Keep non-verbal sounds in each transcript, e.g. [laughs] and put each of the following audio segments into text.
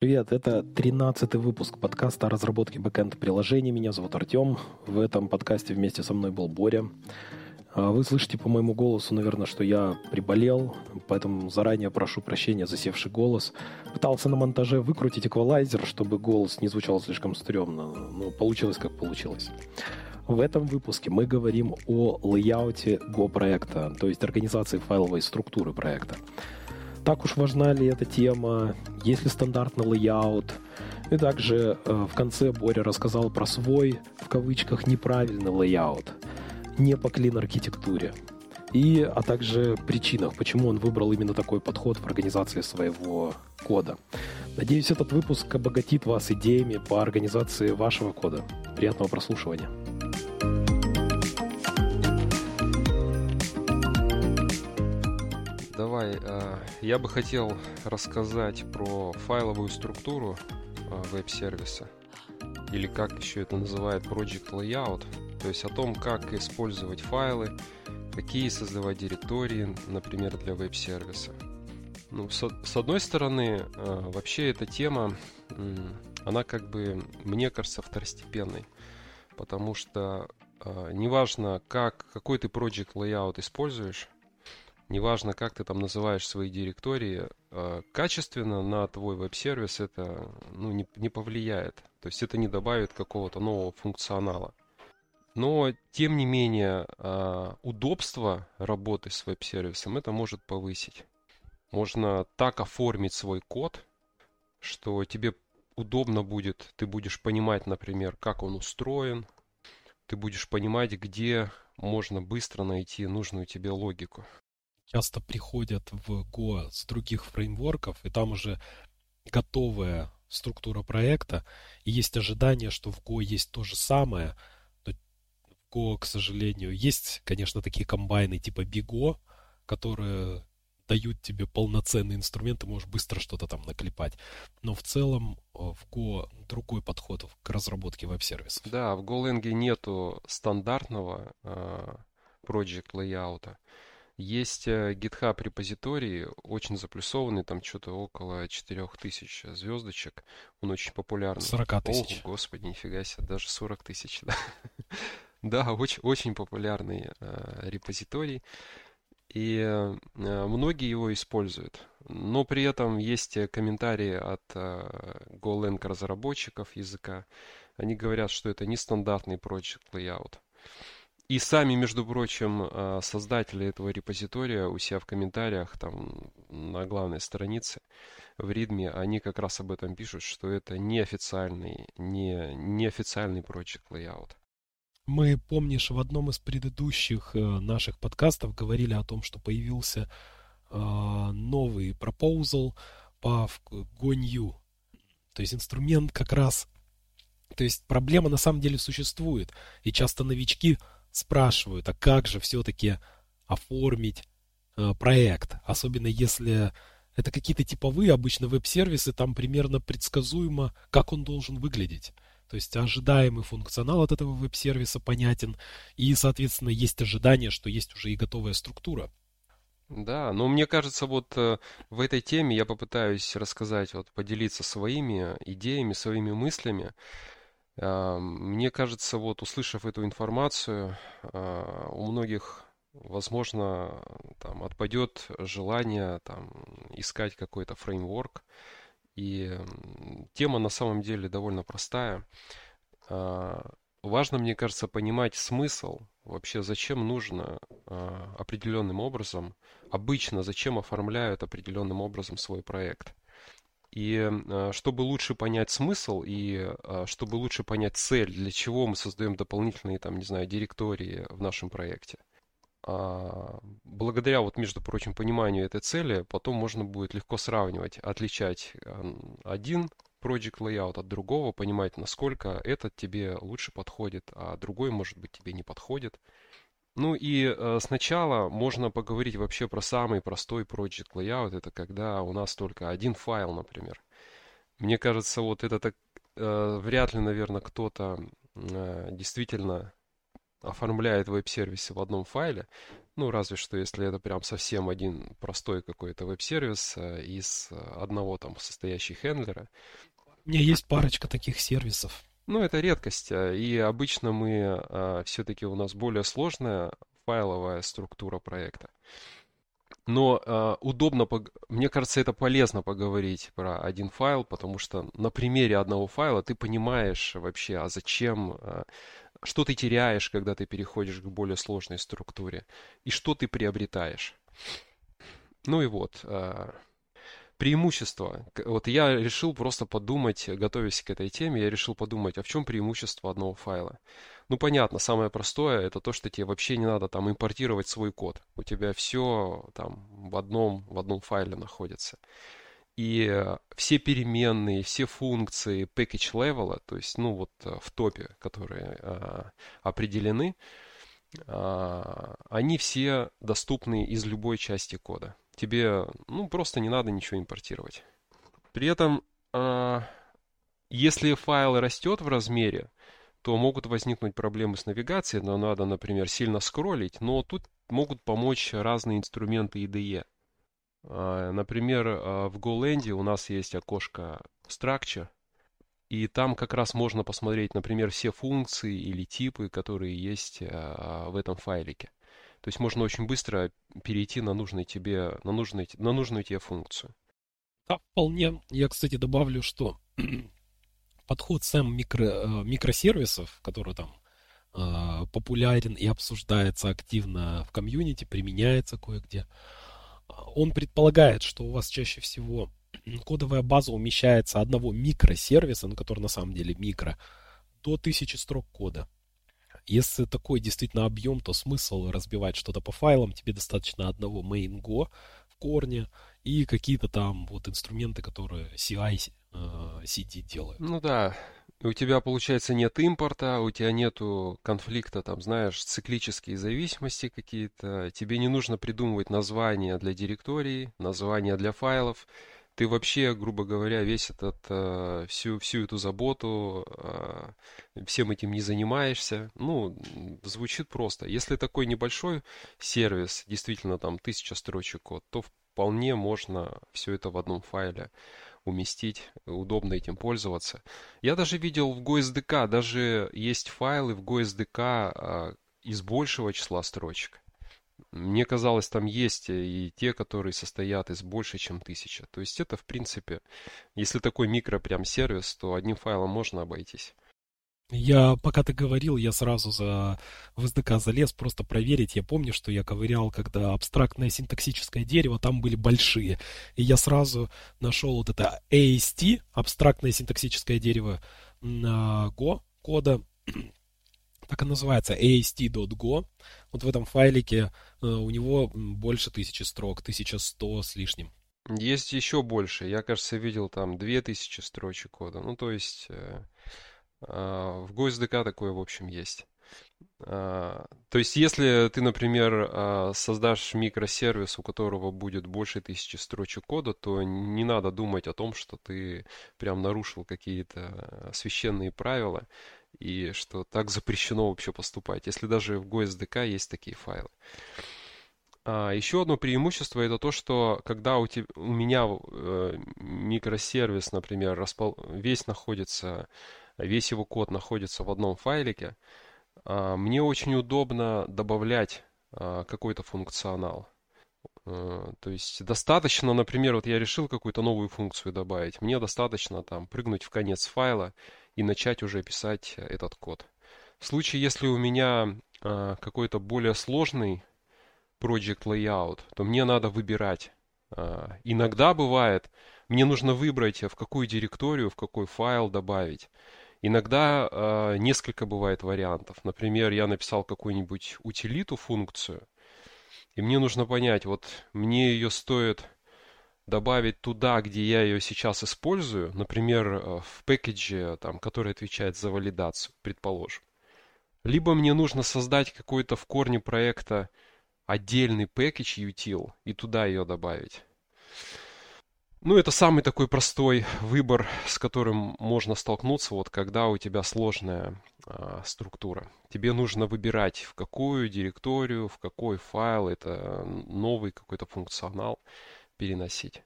Привет, это 13-й выпуск подкаста о разработке backend приложений. Меня зовут Артем. В этом подкасте вместе со мной был Боря. А вы слышите по моему голосу, наверное, что я приболел, поэтому заранее прошу прощения за севший голос. Пытался на монтаже выкрутить эквалайзер, чтобы голос не звучал слишком стрёмно, но получилось как получилось. В этом выпуске мы говорим о layout е Go проекта, то есть организации файловой структуры проекта так уж важна ли эта тема, есть ли стандартный layout. И также э, в конце Боря рассказал про свой, в кавычках, неправильный layout, не по clean-архитектуре. И, а также причинах, почему он выбрал именно такой подход в организации своего кода. Надеюсь, этот выпуск обогатит вас идеями по организации вашего кода. Приятного прослушивания. Давай, э, я бы хотел рассказать про файловую структуру э, веб-сервиса, или как еще это называют Project Layout, то есть о том, как использовать файлы, какие создавать директории, например, для веб-сервиса. Ну, с, одной стороны, э, вообще эта тема, она как бы, мне кажется, второстепенной, потому что неважно, как, какой ты Project Layout используешь, неважно, как ты там называешь свои директории, э, качественно на твой веб-сервис это ну, не, не повлияет. То есть это не добавит какого-то нового функционала. Но, тем не менее, э, удобство работы с веб-сервисом это может повысить. Можно так оформить свой код, что тебе удобно будет, ты будешь понимать, например, как он устроен, ты будешь понимать, где можно быстро найти нужную тебе логику часто приходят в Go с других фреймворков, и там уже готовая структура проекта, и есть ожидание, что в Go есть то же самое, но в Go, к сожалению, есть, конечно, такие комбайны типа Bigo, которые дают тебе полноценный инструмент, ты можешь быстро что-то там наклепать. Но в целом э, в Go другой подход к разработке веб-сервисов. Да, в GoLang нету стандартного э, project layout. Есть э, GitHub репозиторий, очень заплюсованный, там что-то около 4000 звездочек. Он очень популярный. 40 тысяч. О, господи, нифига себе, даже 40 тысяч, [laughs] да. да, очень, очень популярный э, репозиторий. И э, многие его используют. Но при этом есть комментарии от э, GoLang разработчиков языка. Они говорят, что это нестандартный project layout. И сами, между прочим, э, создатели этого репозитория у себя в комментариях там на главной странице в Ридме, они как раз об этом пишут, что это неофициальный, не, неофициальный project layout. Мы, помнишь, в одном из предыдущих э, наших подкастов говорили о том, что появился э, новый proposal по GoNew. То есть инструмент как раз... То есть проблема на самом деле существует. И часто новички спрашивают, а как же все-таки оформить э, проект, особенно если это какие-то типовые обычно веб-сервисы, там примерно предсказуемо, как он должен выглядеть. То есть ожидаемый функционал от этого веб-сервиса понятен, и, соответственно, есть ожидание, что есть уже и готовая структура. Да, но мне кажется, вот э, в этой теме я попытаюсь рассказать, вот поделиться своими идеями, своими мыслями. Мне кажется, вот услышав эту информацию, а, у многих, возможно, там отпадет желание там искать какой-то фреймворк. И тема на самом деле довольно простая. А, важно, мне кажется, понимать смысл, вообще зачем нужно а, определенным образом, обычно зачем оформляют определенным образом свой проект. И э, чтобы лучше понять смысл и э, чтобы лучше понять цель, для чего мы создаем дополнительные, там, не знаю, директории в нашем проекте, а, благодаря вот, между прочим, пониманию этой цели, потом можно будет легко сравнивать, отличать один project layout от другого, понимать, насколько этот тебе лучше подходит, а другой, может быть, тебе не подходит. Ну и э, сначала можно поговорить вообще про самый простой project layout. Это когда у нас только один файл, например. Мне кажется, вот это так, э, вряд ли, наверное, кто-то э, действительно оформляет веб-сервисы в одном файле. Ну, разве что, если это прям совсем один простой какой-то веб-сервис э, из одного там состоящий хендлера. У меня есть парочка таких сервисов. Ну, это редкость. И обычно мы все-таки у нас более сложная файловая структура проекта. Но э, удобно, мне кажется, это полезно поговорить про один файл, потому что на примере одного файла ты понимаешь вообще, а зачем, э, что ты теряешь, когда ты переходишь к более сложной структуре, и что ты приобретаешь. Ну и вот, э, преимущество. Вот я решил просто подумать, готовясь к этой теме, я решил подумать, а в чем преимущество одного файла. Ну, понятно, самое простое это то, что тебе вообще не надо там импортировать свой код. У тебя все там в одном, в одном файле находится. И все переменные, все функции package level, то есть, ну, вот э, в топе, которые а, определены, а, они все доступны из любой части кода. Тебе, ну, просто не надо ничего импортировать. При этом, а, если файл растет в размере, то могут возникнуть проблемы с навигацией, но надо, например, сильно скроллить, но тут могут помочь разные инструменты IDE. А, например, а, в GoLand у нас есть окошко Structure, и там как раз можно посмотреть, например, все функции или типы, которые есть в этом файлике. То есть можно очень быстро перейти на, нужный тебе, на, нужный, на нужную тебе функцию. Да, вполне. Я, кстати, добавлю, что [clears throat] подход сам микро, э, микросервисов, который там э, популярен и обсуждается активно в комьюнити, применяется кое-где, он предполагает, что у вас чаще всего [clears throat] кодовая база умещается одного микросервиса, ну, который на самом деле микро, до тысячи строк кода. Если такой действительно объем, то смысл разбивать что-то по файлам. Тебе достаточно одного main.go в корне и какие-то там вот инструменты, которые CI э, CD делают. Ну да, у тебя, получается, нет импорта, у тебя нету конфликта, там, знаешь, циклические зависимости какие-то. Тебе не нужно придумывать названия для директорий, названия для файлов. Ты вообще, грубо говоря, весь этот, э, всю, всю эту заботу, э, всем этим не занимаешься. Ну, звучит просто. Если такой небольшой сервис, действительно там тысяча строчек код, то вполне можно все это в одном файле уместить, удобно этим пользоваться. Я даже видел в GoSDK, даже есть файлы в GoSDK а, из большего числа строчек. Мне казалось, там есть и те, которые состоят из больше, чем тысяча. То есть это, в принципе, если такой микро прям сервис, то одним файлом можно обойтись. Я, пока ты говорил, я сразу за в SDK залез просто проверить. Я помню, что я ковырял, когда абстрактное синтаксическое дерево, там были большие. И я сразу нашел вот это AST, абстрактное синтаксическое дерево на Go кода. Так и называется, ast.go. Вот в этом файлике э, у него больше тысячи строк, 1100 с лишним. Есть еще больше. Я, кажется, видел там 2000 строчек кода. Ну, то есть... Э, а, в GoSDK такое, в общем, есть. А, то есть, если ты, например, а, создашь микросервис, у которого будет больше тысячи строчек кода, то не надо думать о том, что ты прям нарушил какие-то священные правила и что так запрещено вообще поступать, если даже в GoSDK есть такие файлы. А, еще одно преимущество это то, что когда у, тебя, у меня э, микросервис, например, распол... весь находится весь его код находится в одном файлике, а, мне очень удобно добавлять а, какой-то функционал. А, то есть достаточно, например, вот я решил какую-то новую функцию добавить, мне достаточно там прыгнуть в конец файла и начать уже писать этот код. В случае, если у меня какой-то более сложный project layout, то мне надо выбирать. Иногда бывает, мне нужно выбрать, в какую директорию, в какой файл добавить. Иногда э, несколько бывает вариантов. Например, я написал какую-нибудь утилиту функцию, и мне нужно понять, вот мне ее стоит добавить туда, где я ее сейчас использую, например, э, в пэкэдже, там, который отвечает за валидацию, предположим. Либо мне нужно создать какой-то в корне проекта отдельный пэкэдж util и туда ее добавить. Ну, это самый такой простой выбор, с которым можно столкнуться, вот когда у тебя сложная а, структура. Тебе нужно выбирать, в какую директорию, в какой файл это новый какой-то функционал переносить.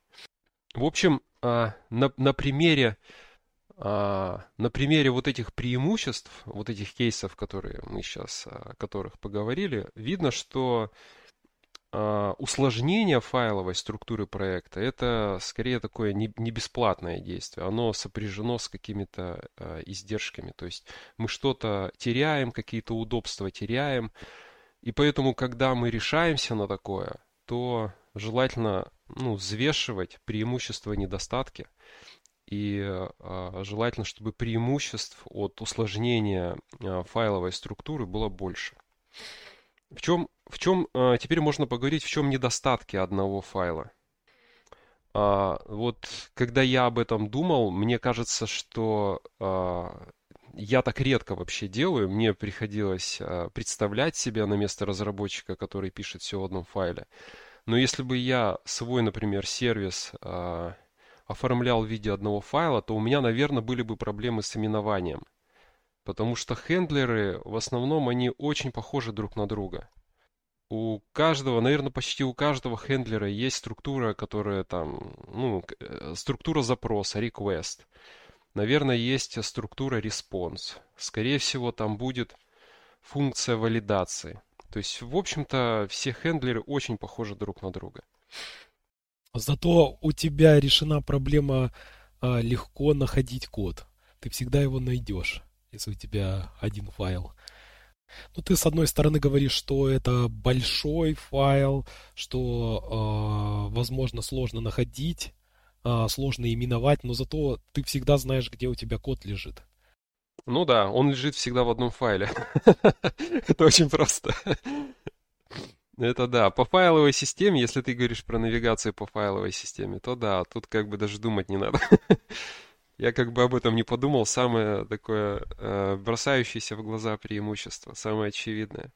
В общем, а, на, на примере а, на примере вот этих преимуществ, вот этих кейсов, которые мы сейчас о которых поговорили, видно, что а, усложнение файловой структуры проекта это скорее такое не, не бесплатное действие. Оно сопряжено с какими-то а, издержками. То есть мы что-то теряем, какие-то удобства теряем. И поэтому, когда мы решаемся на такое, то желательно ну, взвешивать преимущества и недостатки. И э, желательно, чтобы преимуществ от усложнения э, файловой структуры было больше. В чем, в чем э, теперь можно поговорить, в чем недостатки одного файла? А, вот когда я об этом думал, мне кажется, что а, я так редко вообще делаю. Мне приходилось а, представлять себя на место разработчика, который пишет все в одном файле. Но если бы я свой, например, сервис а, оформлял в виде одного файла, то у меня, наверное, были бы проблемы с именованием. Потому что хендлеры, в основном, они очень похожи друг на друга. У каждого, наверное, почти у каждого хендлера есть структура, которая там, ну, э, структура запроса, request. Наверное, есть структура response. Скорее всего, там будет функция валидации. То есть, в общем-то, все хендлеры очень похожи друг на друга. Зато у тебя решена проблема а, легко находить код. Ты всегда его найдешь если у тебя один файл. Ну, ты, с одной стороны, говоришь, что это большой файл, что, э, возможно, сложно находить, э, сложно именовать, но зато ты всегда знаешь, где у тебя код лежит. Ну да, он лежит всегда в одном файле. [laughs] Это очень просто. Это да. По файловой системе, если ты говоришь про навигацию по файловой системе, то да, тут как бы даже думать не надо. [laughs] Я как бы об этом не подумал. Самое такое э, бросающееся в глаза преимущество, самое очевидное.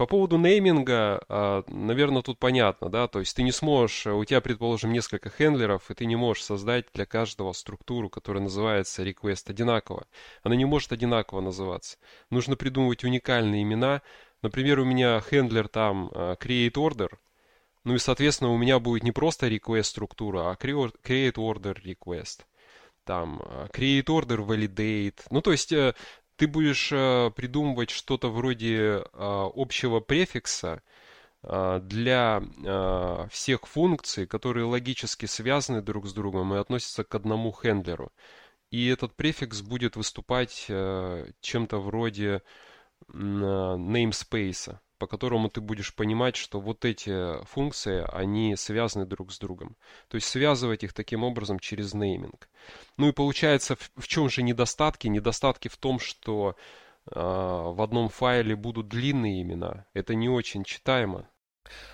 По поводу нейминга, э, наверное, тут понятно, да, то есть ты не сможешь, у тебя, предположим, несколько хендлеров, и ты не можешь создать для каждого структуру, которая называется request одинаково. Она не может одинаково называться. Нужно придумывать уникальные имена. Например, у меня хендлер там э, create order, ну и, соответственно, у меня будет не просто request структура, а create order request там э, create order validate. Ну, то есть э, ты будешь э, придумывать что-то вроде общего префикса для всех функций, которые логически связаны друг с другом и относятся к одному хендлеру. И этот префикс будет выступать чем-то вроде namespace по которому ты будешь понимать, что вот эти функции, они связаны друг с другом. То есть связывать их таким образом через нейминг. Ну и получается, в, в чем же недостатки? Недостатки в том, что э, в одном файле будут длинные имена. Это не очень читаемо.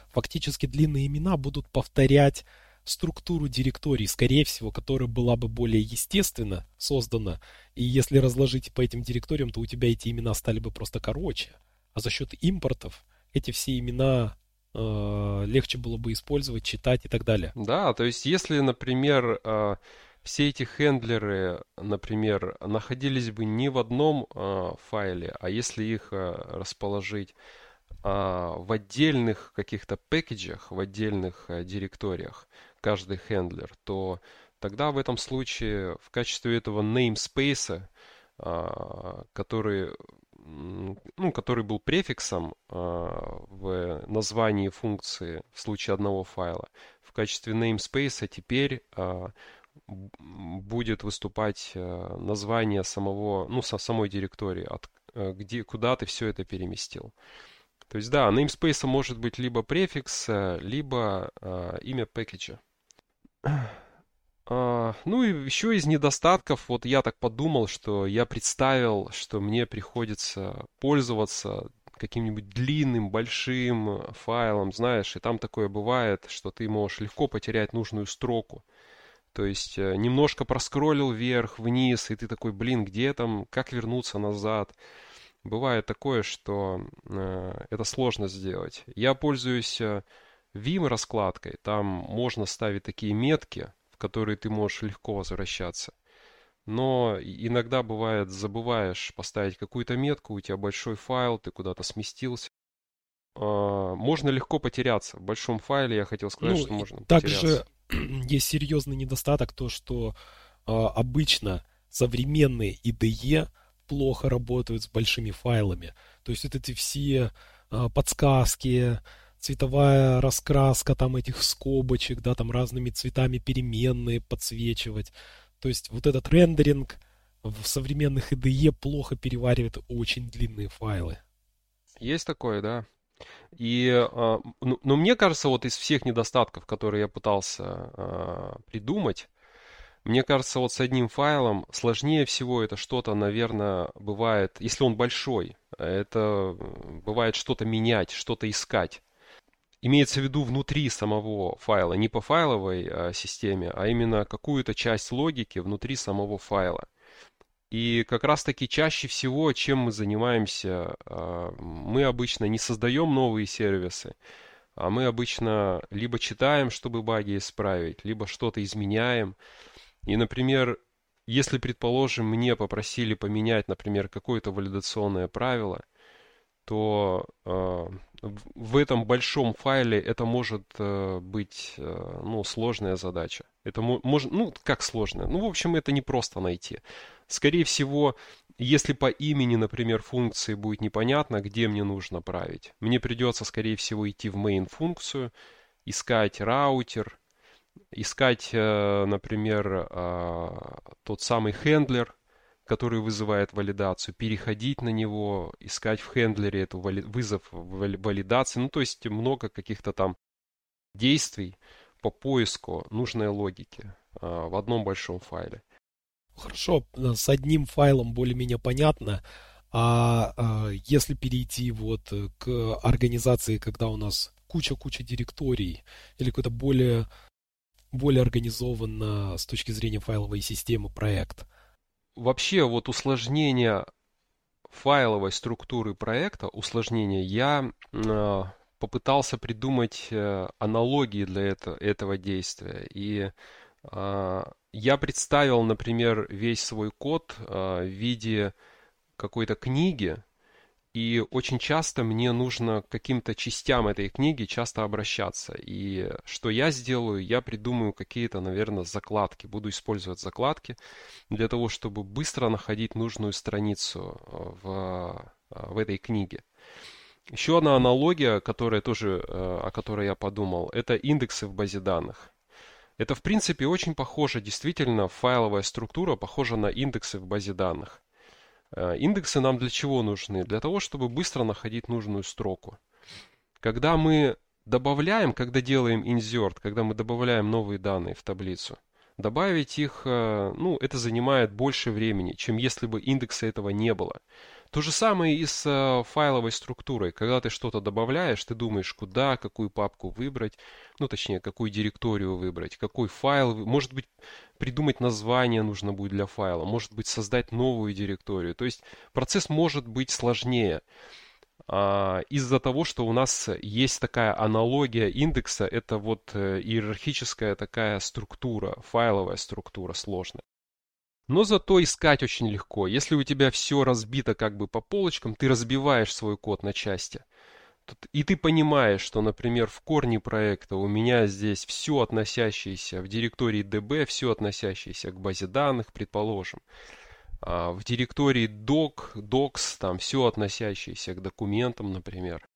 Фактически длинные имена будут повторять структуру директорий, скорее всего, которая была бы более естественно создана. И если разложить по этим директориям, то у тебя эти имена стали бы просто короче а за счет импортов эти все имена э, легче было бы использовать, читать и так далее. Да, то есть если, например, э, все эти хендлеры, например, находились бы не в одном э, файле, а если их э, расположить э, в отдельных каких-то пэкэджах, в отдельных э, директориях, каждый хендлер, то тогда в этом случае в качестве этого namespace, э, который ну, который был префиксом э, в названии функции в случае одного файла, в качестве namespace теперь э, будет выступать э, название самого, ну, со, самой директории, от, э, где, куда ты все это переместил. То есть, да, namespace может быть либо префикс, либо э, имя пакетча. А, ну и еще из недостатков, вот я так подумал, что я представил, что мне приходится пользоваться каким-нибудь длинным, большим файлом, знаешь, и там такое бывает, что ты можешь легко потерять нужную строку. То есть э, немножко проскроллил вверх, вниз, и ты такой, блин, где там, как вернуться назад. Бывает такое, что э, это сложно сделать. Я пользуюсь э, Vim раскладкой, там можно ставить такие метки, в которые ты можешь легко возвращаться. но иногда бывает, забываешь поставить какую-то метку, у тебя большой файл, ты куда-то сместился. А, можно легко потеряться. В большом файле я хотел сказать, ну, что можно также потеряться. [clears throat] есть серьезный недостаток, то что э, обычно современные IDE плохо работают с большими файлами. То есть вот эти все э, подсказки, цветовая раскраска там этих скобочек, да, там разными цветами переменные подсвечивать. То есть вот этот рендеринг в современных IDE плохо переваривает очень длинные файлы. Есть такое, да. И, э, ну, но мне кажется, вот из всех недостатков, которые я пытался э, придумать, мне кажется, вот с одним файлом сложнее всего это что-то, наверное, бывает, если он большой, это бывает что-то менять, что-то искать имеется в виду внутри самого файла, не по файловой а, системе, а именно какую-то часть логики внутри самого файла. И как раз-таки чаще всего, чем мы занимаемся, а, мы обычно не создаем новые сервисы, а мы обычно либо читаем, чтобы баги исправить, либо что-то изменяем. И, например, если, предположим, мне попросили поменять, например, какое-то валидационное правило, то э, в этом большом файле это может э, быть э, ну, сложная задача. Это может, ну, как сложная? Ну, в общем, это не просто найти. Скорее всего, если по имени, например, функции будет непонятно, где мне нужно править, мне придется, скорее всего, идти в main функцию, искать раутер, искать, э, например, тот самый хендлер, который вызывает валидацию, переходить на него, искать в хендлере эту вали... вызов валидации. Ну, то есть много каких-то там действий по поиску нужной логики а, в одном большом файле. Хорошо, э, с одним файлом более-менее понятно. А, а если перейти вот к организации, когда у нас куча-куча директорий или какой-то более, более организованно с точки зрения файловой системы проект – вообще вот усложнение файловой структуры проекта, усложнение, я э, попытался придумать э, аналогии для это, этого действия. И э, я представил, например, весь свой код э, в виде какой-то книги, и очень часто мне нужно к каким-то частям этой книги часто обращаться. И что я сделаю? Я придумаю какие-то, наверное, закладки. Буду использовать закладки для того, чтобы быстро находить нужную страницу э, в, э, в этой книге. Еще одна аналогия, которая тоже, э, о которой я подумал, это индексы в базе данных. Это, в принципе, очень похоже, действительно, файловая структура похожа на индексы в базе данных. Э, индексы нам для чего нужны? Для того, чтобы быстро находить нужную строку. Когда мы добавляем, когда делаем insert, когда мы добавляем новые данные в таблицу, добавить их, э, ну, это занимает больше времени, чем если бы индекса этого не было. То же самое и с э, файловой структурой. Когда ты что-то добавляешь, ты думаешь, куда, какую папку выбрать, ну, точнее, какую директорию выбрать, какой файл, может быть, придумать название нужно будет для файла, может быть, создать новую директорию. То есть процесс может быть сложнее. А, из-за того, что у нас есть такая аналогия индекса, это вот э, иерархическая такая структура, файловая структура сложная. Но зато искать очень легко. Если у тебя все разбито как бы по полочкам, ты разбиваешь свой код на части. И ты понимаешь, что, например, в корне проекта у меня здесь все относящееся в директории DB, все относящееся к базе данных, предположим. А в директории doc, docs, там все относящееся к документам, например.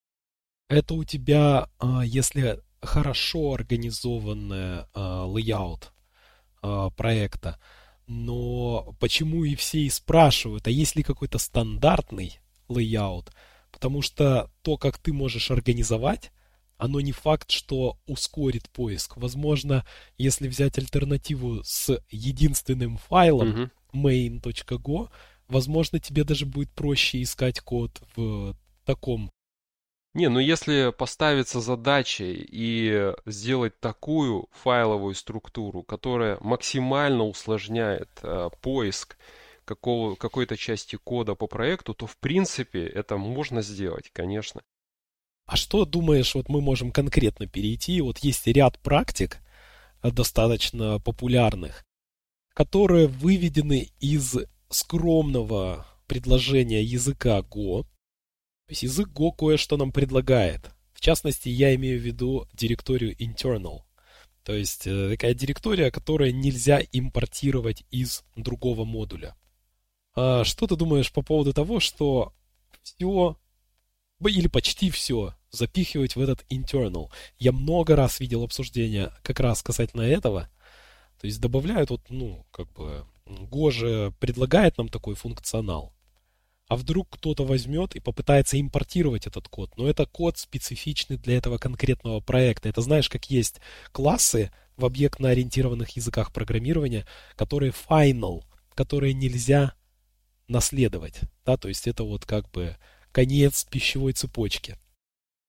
Это у тебя, а, если хорошо организованный layout а, проекта, но почему и все и спрашивают, а есть ли какой-то стандартный лейаут? Потому что то, как ты можешь организовать, оно не факт, что ускорит поиск. Возможно, если взять альтернативу с единственным файлом mm-hmm. main.go, возможно, тебе даже будет проще искать код в таком не, ну если поставиться задачей и сделать такую файловую структуру, которая максимально усложняет э, поиск какого, какой-то части кода по проекту, то в принципе это можно сделать, конечно. А что думаешь, вот мы можем конкретно перейти? Вот есть ряд практик, э, достаточно популярных, которые выведены из скромного предложения языка Go. Язык Go кое-что нам предлагает. В частности, я имею в виду директорию internal. То есть э, такая директория, которую нельзя импортировать из другого модуля. А что ты думаешь по поводу того, что все или почти все запихивать в этот internal? Я много раз видел обсуждения как раз касательно этого. То есть добавляют вот, ну, как бы, Go же предлагает нам такой функционал. А вдруг кто-то возьмет и попытается импортировать этот код. Но это код специфичный для этого конкретного проекта. Это знаешь, как есть классы в объектно-ориентированных языках программирования, которые final, которые нельзя наследовать. Да? То есть это вот как бы конец пищевой цепочки.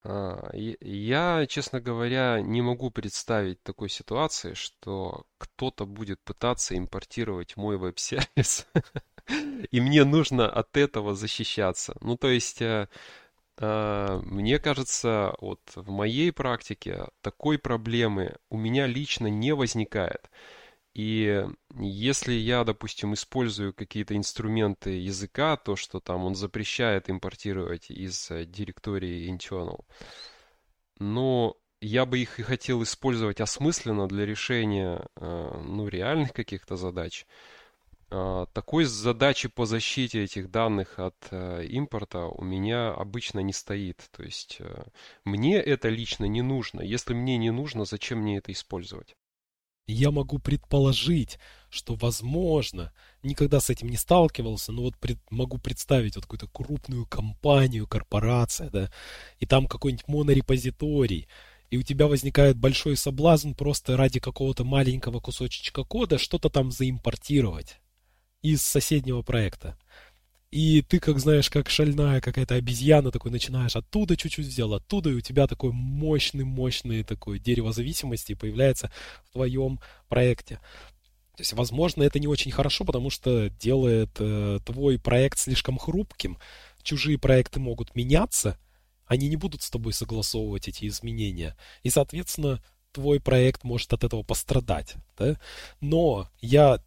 А, я, честно говоря, не могу представить такой ситуации, что кто-то будет пытаться импортировать мой веб-сервис, [laughs] и мне нужно от этого защищаться. Ну, то есть, э, э, мне кажется, вот в моей практике такой проблемы у меня лично не возникает. И если я, допустим, использую какие-то инструменты языка, то, что там он запрещает импортировать из э, директории internal, но я бы их и хотел использовать осмысленно для решения, ну, реальных каких-то задач, такой задачи по защите этих данных от э, импорта у меня обычно не стоит. То есть мне это лично не нужно. Если мне не нужно, зачем мне это использовать? Я могу предположить, что, возможно, никогда с этим не сталкивался, но вот пред, могу представить вот какую-то крупную компанию, корпорация, да, и там какой-нибудь монорепозиторий, и у тебя возникает большой соблазн просто ради какого-то маленького кусочечка кода что-то там заимпортировать из соседнего проекта. И ты, как знаешь, как шальная какая-то обезьяна, такой начинаешь оттуда чуть-чуть взял, оттуда, и у тебя такой мощный-мощный такой дерево зависимости появляется в твоем проекте. То есть, возможно, это не очень хорошо, потому что делает э, твой проект слишком хрупким. Чужие проекты могут меняться, они не будут с тобой согласовывать эти изменения. И, соответственно, твой проект может от этого пострадать. Да? Но я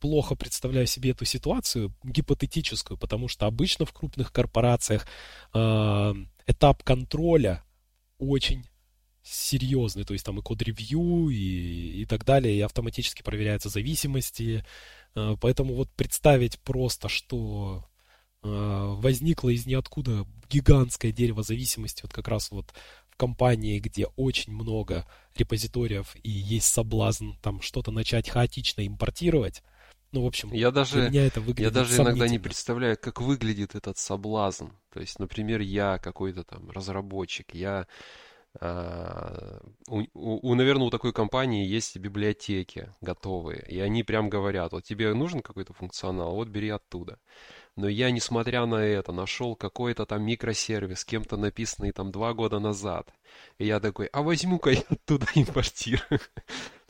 плохо представляю себе эту ситуацию, гипотетическую, потому что обычно в крупных корпорациях э, этап контроля очень серьезный, то есть там и код-ревью и, и так далее, и автоматически проверяются зависимости, э, поэтому вот представить просто, что э, возникло из ниоткуда гигантское дерево зависимости, вот как раз вот компании, где очень много репозиториев и есть соблазн там что-то начать хаотично импортировать, ну, в общем, я даже, меня это выглядит Я даже иногда не представляю, как выглядит этот соблазн. То есть, например, я какой-то там разработчик, я... Uh, у, у, наверное, у такой компании есть библиотеки готовые, и они прям говорят, вот тебе нужен какой-то функционал, вот бери оттуда. Но я, несмотря на это, нашел какой-то там микросервис, кем-то написанный там два года назад. И я такой, а возьму-ка я оттуда импортирую.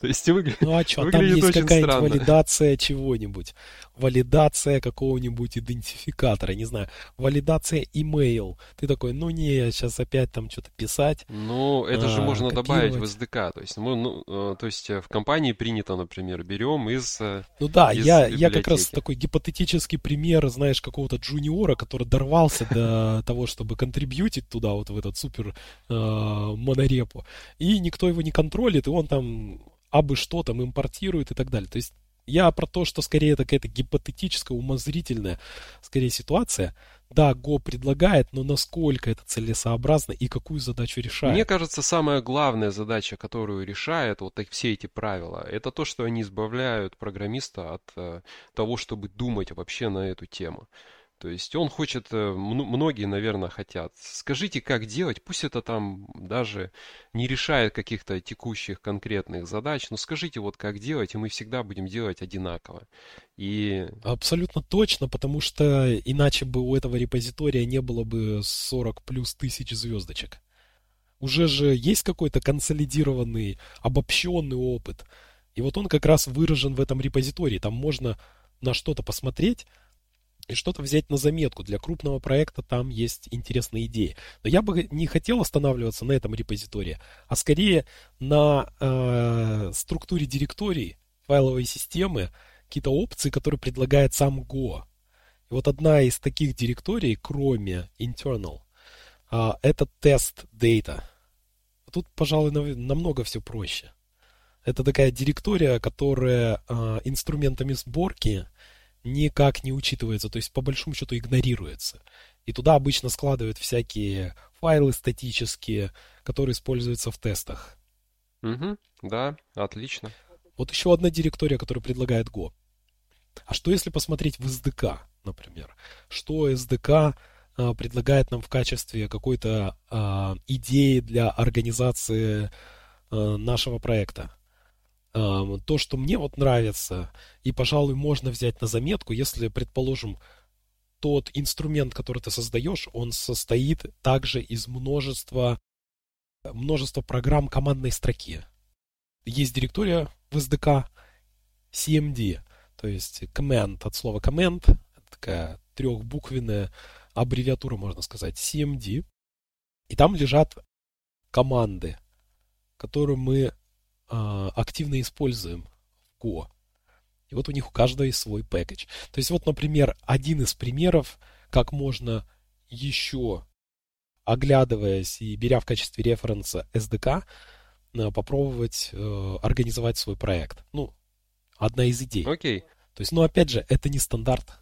То есть выгля... Ну а что, там есть какая-нибудь валидация чего-нибудь. Валидация какого-нибудь идентификатора, не знаю. Валидация email. Ты такой, ну не, сейчас опять там что-то писать. Ну, это а, же можно добавить в SDK. То есть, ну, ну, э, то есть э, в компании принято, например, берем из э, Ну да, из я, я как раз такой гипотетический пример, знаешь, какого-то джуниора, который дорвался до [laughs] того, чтобы контрибьютить туда, вот в этот супер монорепу. И никто его не контролит, и он там абы что там импортирует и так далее. То есть я про то, что скорее это какая-то гипотетическая, умозрительная, скорее ситуация. Да, Go предлагает, но насколько это целесообразно и какую задачу решает? Мне кажется, самая главная задача, которую решает вот все эти правила, это то, что они избавляют программиста от э, того, чтобы думать вообще на эту тему. То есть он хочет, э, многие, наверное, хотят. Скажите, как делать, пусть это там даже не решает каких-то текущих конкретных задач, но скажите вот как делать, и мы всегда будем делать одинаково. И... Абсолютно точно, потому что иначе бы у этого репозитория не было бы 40 плюс тысяч звездочек. Уже же есть какой-то консолидированный, обобщенный опыт. И вот он как раз выражен в этом репозитории. Там можно на что-то посмотреть, и что-то взять на заметку. Для крупного проекта там есть интересные идеи. Но я бы не хотел останавливаться на этом репозитории, а скорее на э, структуре директории, файловой системы какие-то опции, которые предлагает сам Go. И вот одна из таких директорий, кроме internal, а, это test data. Тут, пожалуй, намного все проще. Это такая директория, которая а, инструментами сборки никак не учитывается, то есть по большому счету игнорируется. И туда обычно складывают всякие файлы статические, которые используются в тестах. Угу, да, отлично. Вот еще одна директория, которую предлагает Go. А что если посмотреть в SDK, например? Что SDK а, предлагает нам в качестве какой-то а, идеи для организации а, нашего проекта? То, что мне вот нравится, и, пожалуй, можно взять на заметку, если, предположим, тот инструмент, который ты создаешь, он состоит также из множества, множества программ командной строки. Есть директория в SDK CMD, то есть command от слова command, такая трехбуквенная аббревиатура, можно сказать, CMD. И там лежат команды, которые мы активно используем в Go. И вот у них у каждого есть свой пэкэдж. То есть вот, например, один из примеров, как можно еще, оглядываясь и беря в качестве референса SDK, э, попробовать э, организовать свой проект. Ну, одна из идей. Окей. То есть, ну, опять же, это не стандарт.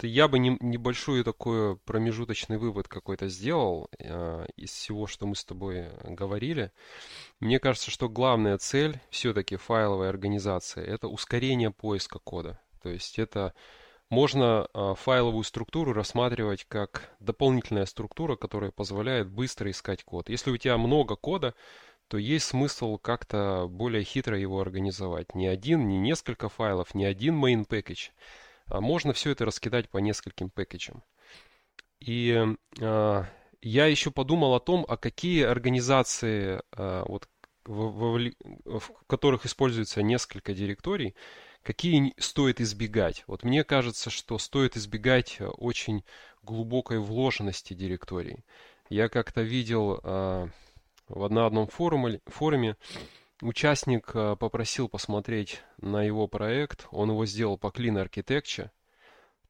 Я бы не, небольшой такой промежуточный вывод какой-то сделал э, из всего, что мы с тобой говорили. Мне кажется, что главная цель все-таки файловой организации – это ускорение поиска кода. То есть это можно э, файловую структуру рассматривать как дополнительная структура, которая позволяет быстро искать код. Если у тебя много кода, то есть смысл как-то более хитро его организовать. Не один, не несколько файлов, не один main package, можно все это раскидать по нескольким пэкэджам. И э, я еще подумал о том, а какие организации, э, вот, в, в, в которых используется несколько директорий, какие стоит избегать. Вот мне кажется, что стоит избегать очень глубокой вложенности директорий. Я как-то видел э, в одном форуме, форуме участник э, попросил посмотреть на его проект. Он его сделал по Clean Architecture.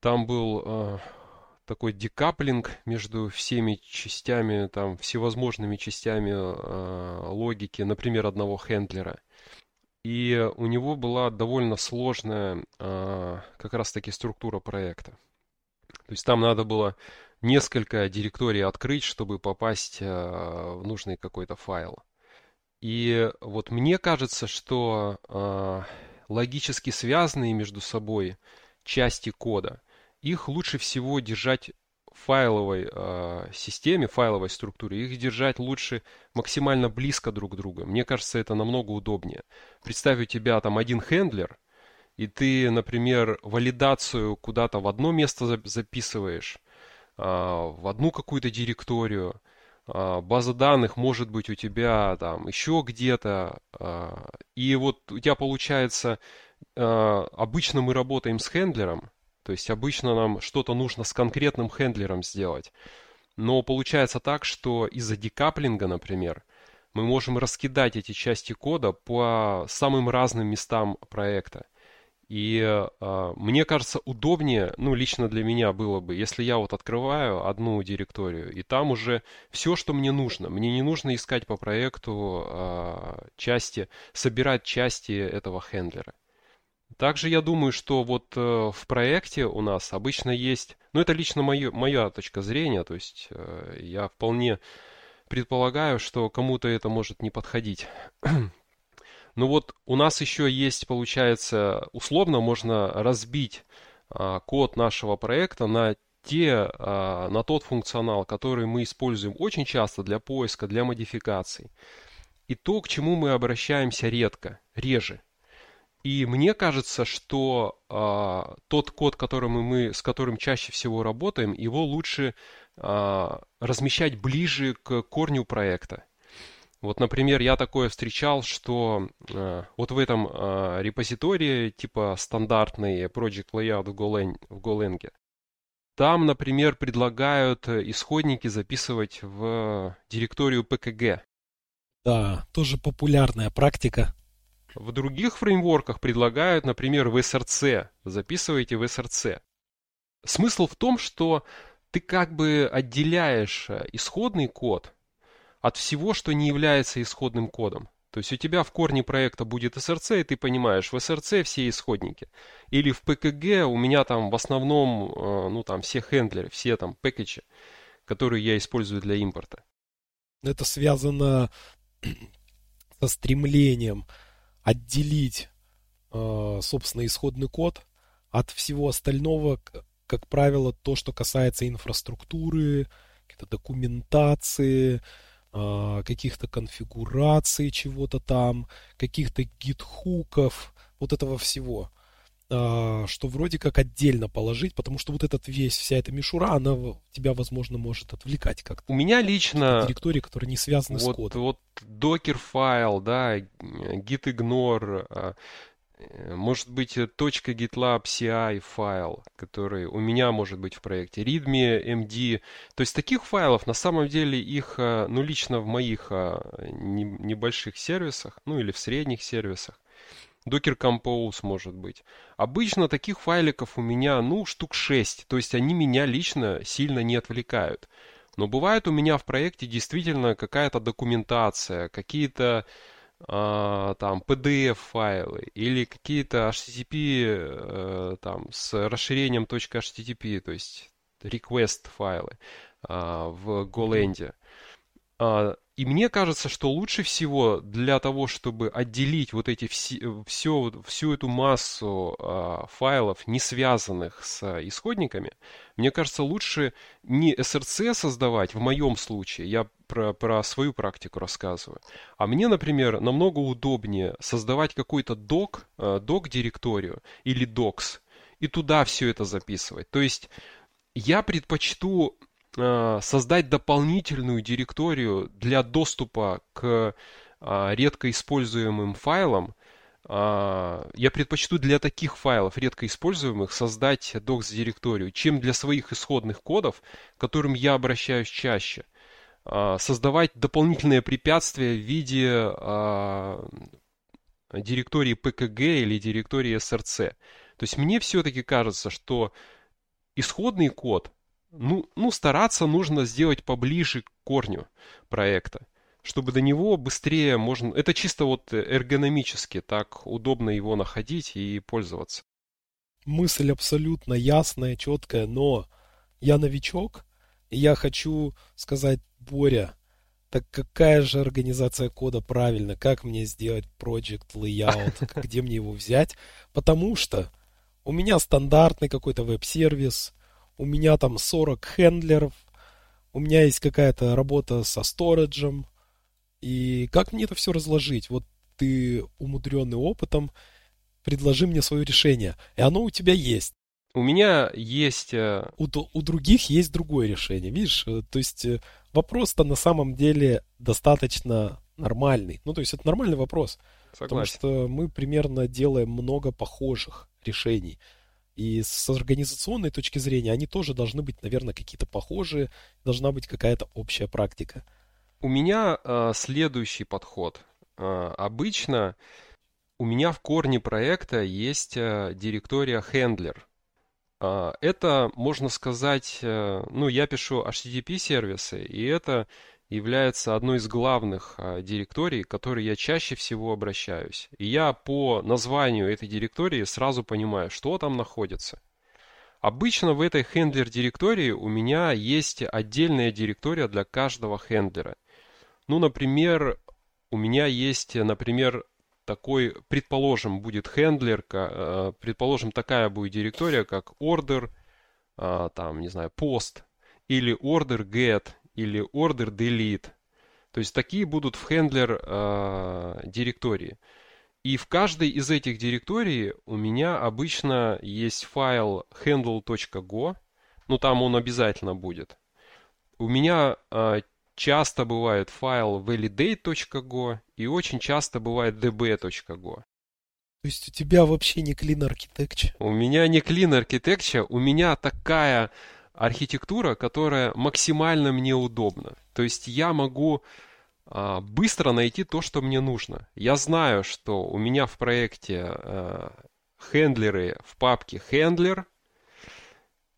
Там был э, такой декаплинг между всеми частями, там, всевозможными частями э, логики, например, одного хендлера. И у него была довольно сложная э, как раз-таки структура проекта. То есть там надо было несколько директорий открыть, чтобы попасть э, в нужный какой-то файл. И вот мне кажется, что э, логически связанные между собой части кода, их лучше всего держать в файловой э, системе, файловой структуре, их держать лучше максимально близко друг к другу. Мне кажется, это намного удобнее. Представь, у тебя там один хендлер, и ты, например, валидацию куда-то в одно место записываешь, а, в одну какую-то директорию, база данных может быть у тебя там еще где-то, а, и вот у тебя получается, обычно мы работаем с хендлером, то есть обычно нам что-то нужно с конкретным хендлером сделать, но получается так, что из-за декаплинга, например, мы можем раскидать эти части кода по самым разным местам проекта. И э, мне кажется, удобнее, ну, лично для меня было бы, если я вот открываю одну директорию, и там уже все, что мне нужно. Мне не нужно искать по проекту э, части, собирать части этого хендлера. Также я думаю, что вот э, в проекте у нас обычно есть, ну, это лично мое, моя точка зрения, то есть э, я вполне предполагаю, что кому-то это может не подходить. Ну вот у нас еще есть, получается, условно можно разбить а, код нашего проекта на те, а, на тот функционал, который мы используем очень часто для поиска, для модификаций. И то, к чему мы обращаемся редко, реже. И мне кажется, что а, тот код, которым мы, с которым чаще всего работаем, его лучше а, размещать ближе к корню проекта. Вот, например, я такое встречал, что э, вот в этом э, репозитории, типа стандартный Project Layout в Golang, в Golang, там, например, предлагают исходники записывать в директорию PKG. Да, тоже популярная практика. В других фреймворках предлагают, например, в SRC. Записывайте в SRC. Смысл в том, что ты как бы отделяешь э, исходный код от всего, что не является исходным кодом. То есть у тебя в корне проекта будет SRC, и ты понимаешь, в SRC все исходники. Или в PKG у меня там в основном, э, ну там все хендлеры, все там пэкэджи, которые я использую для импорта. Это связано [clears throat] со стремлением отделить, э, собственно, исходный код от всего остального, как правило, то, что касается инфраструктуры, какой-то документации, каких-то конфигураций чего-то там, каких-то гитхуков, вот этого всего э, что вроде как отдельно положить, потому что вот этот весь, вся эта мишура, она тебя, возможно, может отвлекать как-то. У меня лично... Директории, которые не связаны вот, с кодом. Вот докер файл, да, gitignore, Э, может быть, .gitlab CI файл, который у меня может быть в проекте, readme, md. То есть таких файлов, на самом деле, их, э, ну, лично в моих э, небольших сервисах, ну, или в средних сервисах, Docker Compose может быть. Обычно таких файликов у меня, ну, штук 6. То есть они меня лично сильно не отвлекают. Но бывает у меня в проекте действительно какая-то документация, какие-то там PDF-файлы или какие-то HTTP э, там с расширением .http, то есть request файлы а, в GoLand. А, и мне кажется, что лучше всего для того, чтобы отделить вот эти все, все, всю эту массу э, файлов, не связанных с исходниками, мне кажется, лучше не SRC создавать, в моем случае, я про, про свою практику рассказываю, а мне, например, намного удобнее создавать какой-то док, э, док-директорию или docs, и туда все это записывать. То есть я предпочту Э, создать дополнительную директорию для доступа к а, редко используемым файлам, а, я предпочту для таких файлов, редко используемых, создать docs-директорию, чем для своих исходных кодов, к которым я обращаюсь чаще. А, создавать дополнительные препятствия в виде директории PKG или директории SRC. То есть мне все-таки кажется, что исходный код ну, ну, стараться нужно сделать поближе к корню проекта, чтобы до него быстрее можно... Это чисто вот эргономически, так удобно его находить и пользоваться. Мысль абсолютно ясная, четкая, но я новичок, и я хочу сказать, Боря, так какая же организация кода правильно? Как мне сделать project layout? [laughs] Где мне его взять? Потому что у меня стандартный какой-то веб-сервис, у меня там 40 хендлеров, у меня есть какая-то работа со сториджем, и как мне это все разложить? Вот ты умудренный опытом, предложи мне свое решение. И оно у тебя есть. У меня есть... Э, у, у других есть другое решение, видишь? Э, то есть э, вопрос-то на самом деле достаточно нормальный. Ну, то есть это нормальный вопрос. Согласен. Потому что мы примерно делаем много похожих решений. И с организационной точки зрения они тоже должны быть, наверное, какие-то похожие, должна быть какая-то общая практика. У меня э, следующий подход. Э, обычно у меня в корне проекта есть э, директория handler. Э, это, можно сказать, э, ну, я пишу HTTP-сервисы, и это является одной из главных а, директорий, к которой я чаще всего обращаюсь. И я по названию этой директории сразу понимаю, что там находится. Обычно в этой хендлер директории у меня есть отдельная директория для каждого хендлера. Ну, например, у меня есть, например, такой, предположим, будет хендлер, а, предположим, такая будет директория, как order, а, там, не знаю, post, или order get, или order delete. То есть такие будут в хендлер э, директории. И в каждой из этих директорий у меня обычно есть файл handle.go. Ну, там он обязательно будет. У меня э, часто бывает файл validate.go и очень часто бывает db.go. То есть у тебя вообще не clean architecture? У меня не clean architecture, у меня такая архитектура, которая максимально мне удобна. То есть я могу а, быстро найти то, что мне нужно. Я знаю, что у меня в проекте а, хендлеры в папке хендлер.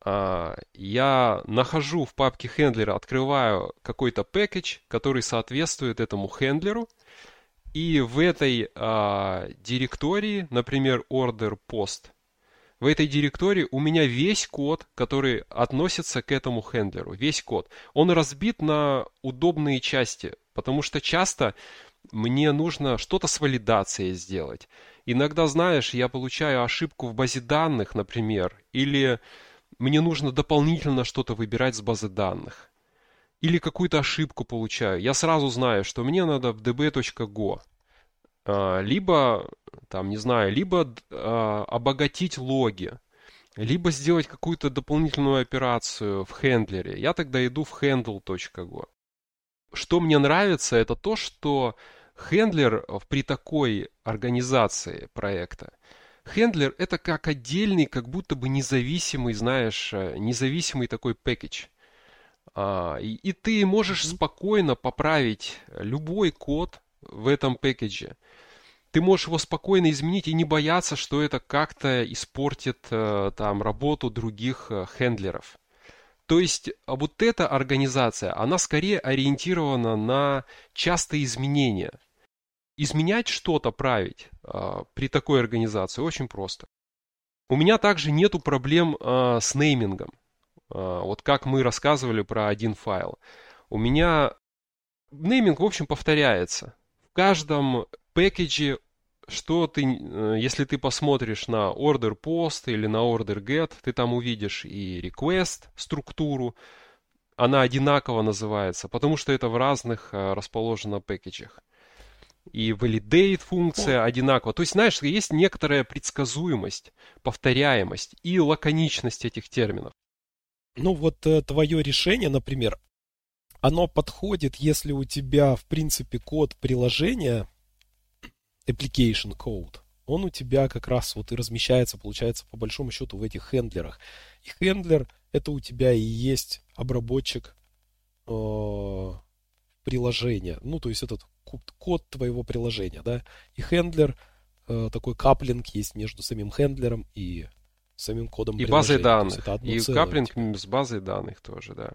А, я нахожу в папке хендлера, открываю какой-то пакет, который соответствует этому хендлеру. И в этой директории, например, order post, в этой директории у меня весь код, который относится к этому хендлеру, весь код. Он разбит на удобные части, потому что часто мне нужно что-то с валидацией сделать. Иногда, знаешь, я получаю ошибку в базе данных, например, или мне нужно дополнительно что-то выбирать с базы данных. Или какую-то ошибку получаю. Я сразу знаю, что мне надо в db.go. А, либо, там, не знаю, либо а, обогатить логи, либо сделать какую-то дополнительную операцию в хендлере. Я тогда иду в handle.go. Что мне нравится, это то, что хендлер при такой организации проекта, хендлер это как отдельный, как будто бы независимый, знаешь, э, независимый такой пакетч. А, и, и ты можешь спокойно поправить любой код в этом пэкэдже ты можешь его спокойно изменить и не бояться, что это как-то испортит э, там работу других э, хендлеров. То есть а вот эта организация, она скорее ориентирована на частые изменения. Изменять что-то, править э, при такой организации очень просто. У меня также нету проблем с неймингом. Вот как мы рассказывали про один файл. У меня нейминг, в общем, повторяется. В каждом пэкэдже что ты, э, если ты посмотришь на order post или на order get, ты там увидишь и request структуру, она одинаково называется, потому что это в разных э, расположено пэкэджах. И validate функция одинакова. То есть, знаешь, есть некоторая предсказуемость, повторяемость и лаконичность этих терминов. Ну вот э, твое решение, например, оно подходит, если у тебя, в принципе, код приложения application code, он у тебя как раз вот и размещается, получается, по большому счету в этих хендлерах. И хендлер это у тебя и есть обработчик э, приложения. Ну, то есть этот код твоего приложения, да. И хендлер, э, такой каплинг есть между самим хендлером и самим кодом И базой данных. И каплинг с базой данных тоже, да.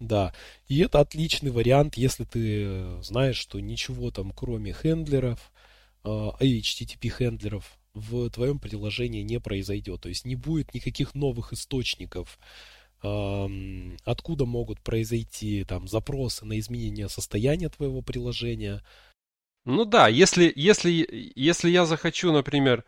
Да, и это отличный вариант, если ты знаешь, что ничего там кроме хендлеров, а, HTTP хендлеров в твоем приложении не произойдет. То есть не будет никаких новых источников, откуда могут произойти там запросы на изменение состояния твоего приложения. Ну да, если, если, если я захочу, например,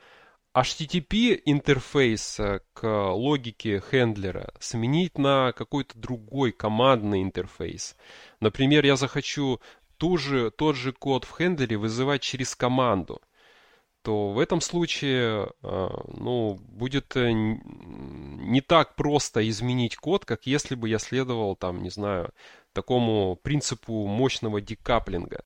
HTTP интерфейс э, к логике хендлера сменить на какой-то другой командный интерфейс. Например, я захочу ту же, тот же код в хендлере вызывать через команду, то в этом случае а, ну, будет э, не так просто изменить код, как если бы я следовал, там, не знаю, такому принципу мощного декаплинга.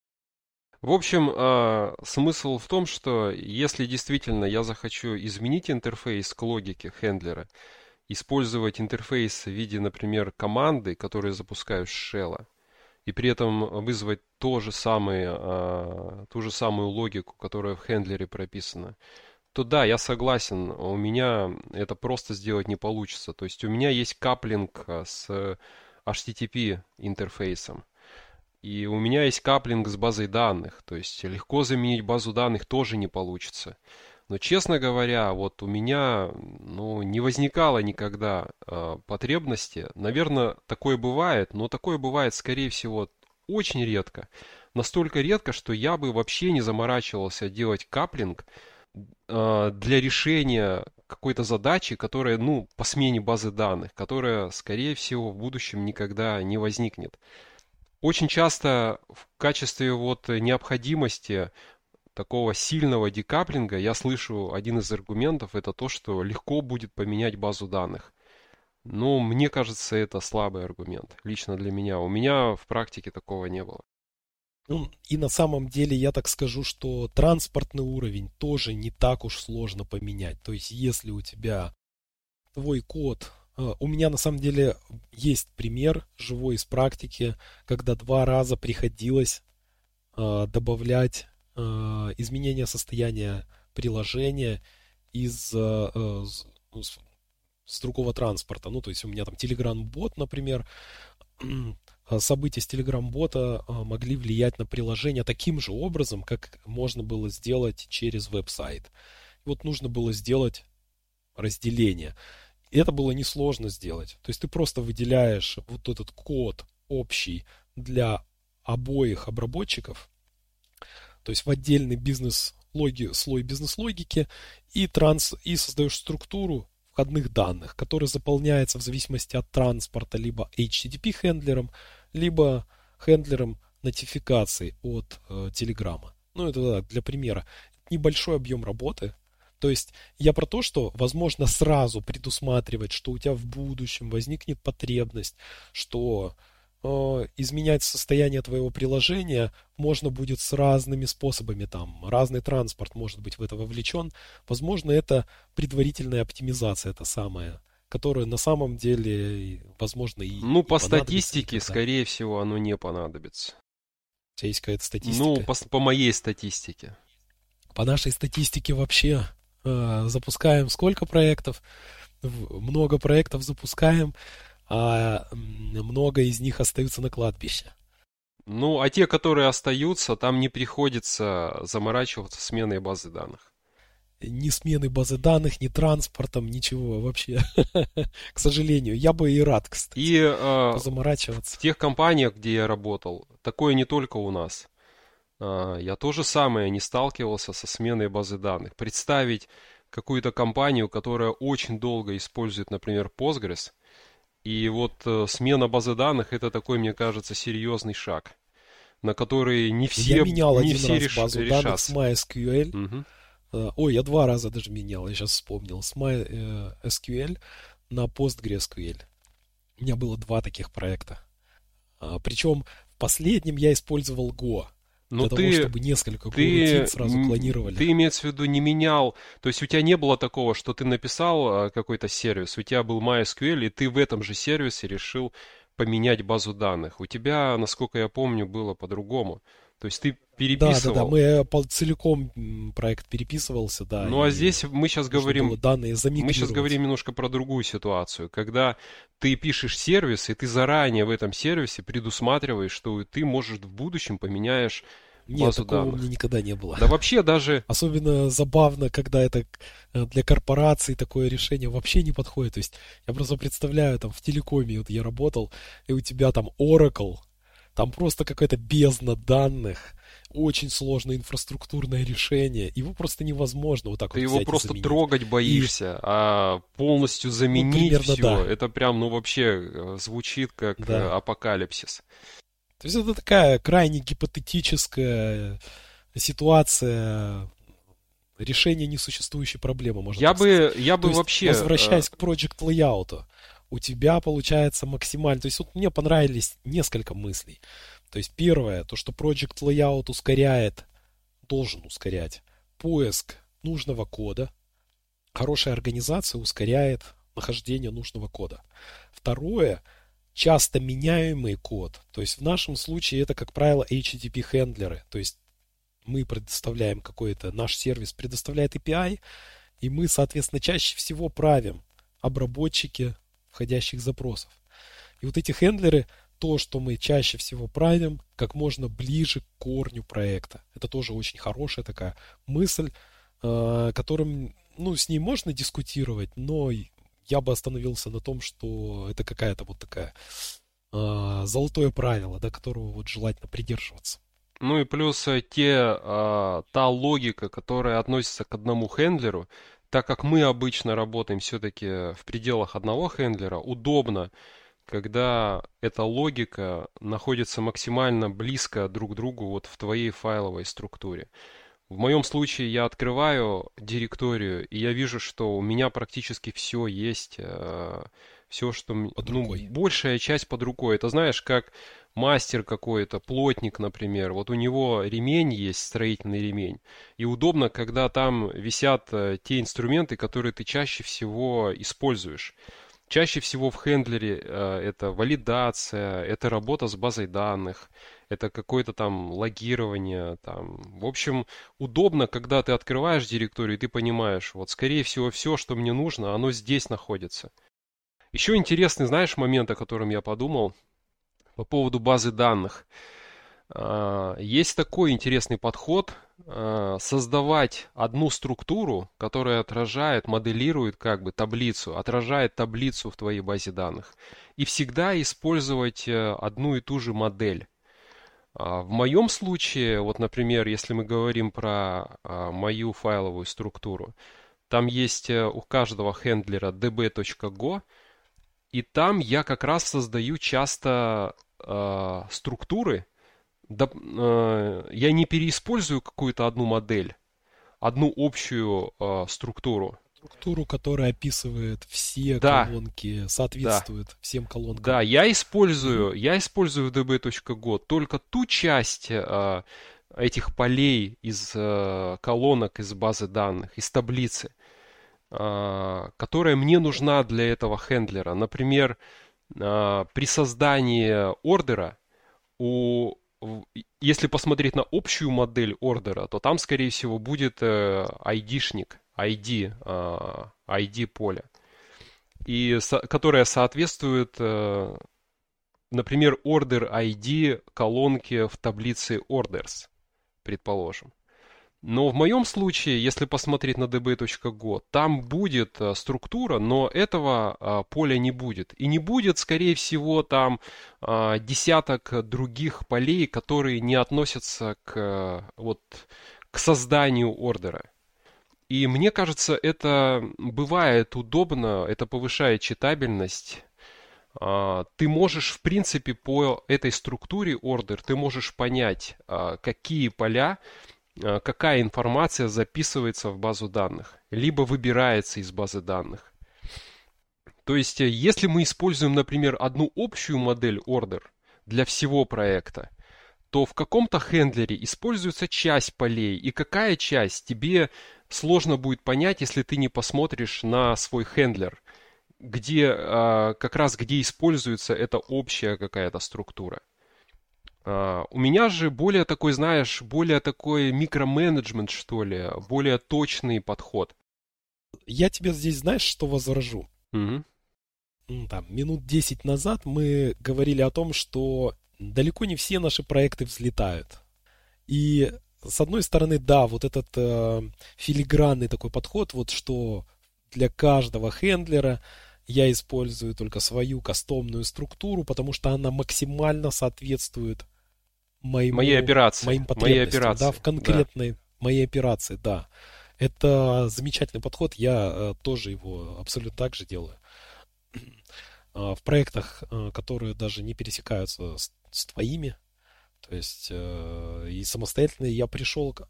В общем, а, смысл в том, что если действительно я захочу изменить интерфейс к логике хендлера, использовать интерфейс в виде, например, команды, которую запускаю с шелла, и при этом вызвать то же самое, а, ту же самую логику, которая в хендлере прописана, то да, я согласен, у меня это просто сделать не получится. То есть у меня есть каплинг а, с HTTP интерфейсом. И у меня есть каплинг с базой данных. То есть легко заменить базу данных тоже не получится. Но, честно говоря, вот у меня ну, не возникало никогда э, потребности. Наверное, такое бывает, но такое бывает, скорее всего, очень редко. Настолько редко, что я бы вообще не заморачивался делать каплинг э, для решения какой-то задачи, которая, ну, по смене базы данных, которая, скорее всего, в будущем никогда не возникнет. Очень часто в качестве вот необходимости такого сильного декаплинга я слышу один из аргументов, это то, что легко будет поменять базу данных. Но мне кажется, это слабый аргумент, лично для меня. У меня в практике такого не было. Ну, и на самом деле я так скажу, что транспортный уровень тоже не так уж сложно поменять. То есть, если у тебя твой код... Э, у меня на самом деле есть пример живой из практики, когда два раза приходилось э, добавлять э, изменения состояния приложения из э, с, с другого транспорта. Ну, то есть у меня там Telegram-бот, например, события с Telegram-бота могли влиять на приложение таким же образом, как можно было сделать через веб-сайт. Вот нужно было сделать разделение. Это было несложно сделать. То есть ты просто выделяешь вот этот код общий для обоих обработчиков, то есть в отдельный бизнес логи, слой бизнес-логики и, транс, и создаешь структуру входных данных, которая заполняется в зависимости от транспорта либо HTTP-хендлером, либо хендлером нотификаций от э, Телеграма. Ну, это для примера. Небольшой объем работы, то есть я про то, что возможно сразу предусматривать, что у тебя в будущем возникнет потребность, что э, изменять состояние твоего приложения можно будет с разными способами. Там разный транспорт может быть в это вовлечен. Возможно, это предварительная оптимизация, это самое которая на самом деле, возможно, и Ну, по статистике, никогда. скорее всего, оно не понадобится. У тебя есть какая-то статистика? Ну, по, по моей статистике. По нашей статистике вообще запускаем сколько проектов, много проектов запускаем, а много из них остаются на кладбище. Ну, а те, которые остаются, там не приходится заморачиваться сменой базы данных. Ни смены базы данных, ни транспортом, ничего вообще. [laughs] К сожалению, я бы и рад, кстати, и, э, заморачиваться. В тех компаниях, где я работал, такое не только у нас. А, я тоже самое не сталкивался со сменой базы данных. Представить какую-то компанию, которая очень долго использует, например, Postgres, и вот э, смена базы данных это такой, мне кажется, серьезный шаг, на который не все, я менял не один все раз реш... базу решатся. данных с MySQL. Угу. Ой, я два раза даже менял, я сейчас вспомнил. С MySQL на PostgreSQL. У меня было два таких проекта. А, Причем в последнем я использовал Go. Но для ты, того, чтобы несколько ты, сразу клонировали. Ты имеется в виду не менял, то есть у тебя не было такого, что ты написал а, какой-то сервис, у тебя был MySQL, и ты в этом же сервисе решил поменять базу данных. У тебя, насколько я помню, было по-другому. То есть ты переписывал. Да, да, да, мы э, целиком проект переписывался, да. Ну а здесь мы сейчас говорим, данные мы сейчас говорим немножко про другую ситуацию, когда ты пишешь сервис и ты заранее в этом сервисе предусматриваешь, что ты можешь в будущем поменяешь нет, базу такого данных. у меня никогда не было. Да вообще даже... [laughs] Особенно забавно, когда это э, для корпорации такое решение вообще не подходит. То есть я просто представляю, там в телекоме вот я работал, и у тебя там Oracle, там просто какая-то бездна данных, очень сложное инфраструктурное решение. Его просто невозможно вот так Ты вот его просто трогать боишься, и... а полностью заменить ну, все, да. это прям, ну вообще э, звучит как да. Э, апокалипсис. То есть это такая крайне гипотетическая ситуация решения несуществующей проблемы, можно я бы, Я бы То вообще... Возвращаясь э, к Project Layout, у тебя получается максимально... То есть вот мне понравились несколько мыслей. То есть первое, то, что Project Layout ускоряет, должен ускорять поиск нужного кода. Хорошая организация ускоряет нахождение нужного кода. Второе, часто меняемый код. То есть в нашем случае это, как правило, HTTP хендлеры. То есть мы предоставляем какой-то, наш сервис предоставляет API, и мы, соответственно, чаще всего правим обработчики входящих запросов. И вот эти хендлеры, то, что мы чаще всего правим, как можно ближе к корню проекта. Это тоже очень хорошая такая мысль, э, которым, ну, с ней можно дискутировать, но я бы остановился на том, что это какая-то вот такая э, золотое правило, до которого вот желательно придерживаться. Ну и плюс э, те, а, та логика, которая относится к одному хендлеру, так как мы обычно работаем все-таки в пределах одного хендлера, удобно, когда эта логика находится максимально близко друг к другу вот в твоей файловой структуре. В моем случае я открываю директорию, и я вижу, что у меня практически все есть, э, все, что... Под ну, рукой. большая часть под рукой. Это знаешь, как мастер какой-то, плотник, например, вот у него ремень есть, строительный ремень, и удобно, когда там висят э, те инструменты, которые ты чаще всего используешь. Чаще всего в хендлере э, это валидация, это работа с базой данных, это какое-то там логирование, там, в общем, удобно, когда ты открываешь директорию, и ты понимаешь, вот, скорее всего, все, что мне нужно, оно здесь находится. Еще интересный, знаешь, момент, о котором я подумал, по поводу базы данных. А, есть такой интересный подход а, создавать одну структуру, которая отражает, моделирует как бы таблицу, отражает таблицу в твоей базе данных. И всегда использовать э, одну и ту же модель. А, в моем случае, вот, например, если мы говорим про мою файловую структуру, там есть э, у каждого хендлера db.go, и там я как раз создаю часто э, структуры. Да, э, я не переиспользую какую-то одну модель, одну общую э, структуру. Структуру, которая описывает все да. колонки, соответствует да. всем колонкам. Да, я использую, я использую в db.go только ту часть э, этих полей из э, колонок из базы данных, из таблицы, а, которая мне нужна для этого хендлера. Например, при создании ордера, у, если посмотреть на общую модель ордера, то там, скорее всего, будет ID-шник, ID, ID поля, и, которая соответствует, э, например, order ID колонки в таблице orders, предположим. Но в моем случае, если посмотреть на db.go, там будет э, структура, но этого а, поля не будет. И не будет, скорее всего, там а, десяток других полей, которые не относятся к, вот, к созданию ордера. И мне кажется, это бывает удобно, это повышает читабельность. А, ты можешь, в принципе, по этой структуре ордер, ты можешь понять, какие поля Э, какая информация записывается в базу данных, либо выбирается из базы данных. То есть, э, если мы используем, например, одну общую модель order для всего проекта, то в каком-то хендлере используется часть полей, и какая часть тебе сложно будет понять, если ты не посмотришь на свой хендлер, где э, как раз где используется эта общая какая-то структура. Uh, у меня же более такой, знаешь, более такой микроменеджмент, что ли, более точный подход. Я тебе здесь, знаешь, что возражу? Mm-hmm. Там, минут 10 назад мы говорили о том, что далеко не все наши проекты взлетают. И с одной стороны, да, вот этот э, филигранный такой подход, вот что для каждого хендлера я использую только свою кастомную структуру, потому что она максимально соответствует моему, моей операции, моим моей операции, да, в конкретной да. моей операции, да. Это замечательный подход, я э, тоже его абсолютно так же делаю. Э, [clears throat] в проектах, э, которые даже не пересекаются с, с твоими, то есть э, и самостоятельно я пришел к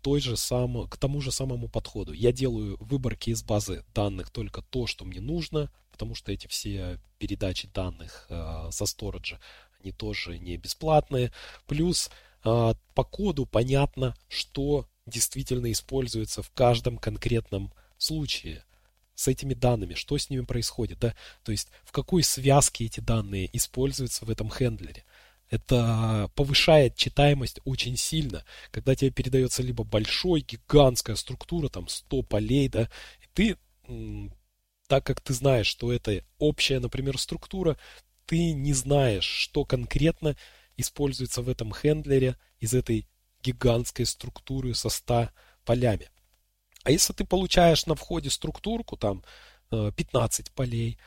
той же сам, к тому же самому подходу. Я делаю выборки из базы данных только то, что мне нужно, потому что эти все передачи данных э, со сториджа, они тоже не бесплатные. Плюс э, по коду понятно, что действительно используется в каждом конкретном случае с этими данными, что с ними происходит, да, то есть в какой связке эти данные используются в этом хендлере. Это повышает читаемость очень сильно, когда тебе передается либо большой, гигантская структура, там 100 полей, да, и ты, так как ты знаешь, что это общая, например, структура, ты не знаешь, что конкретно используется в этом хендлере из этой гигантской структуры со 100 полями. А если ты получаешь на входе структурку, там 15 э, полей,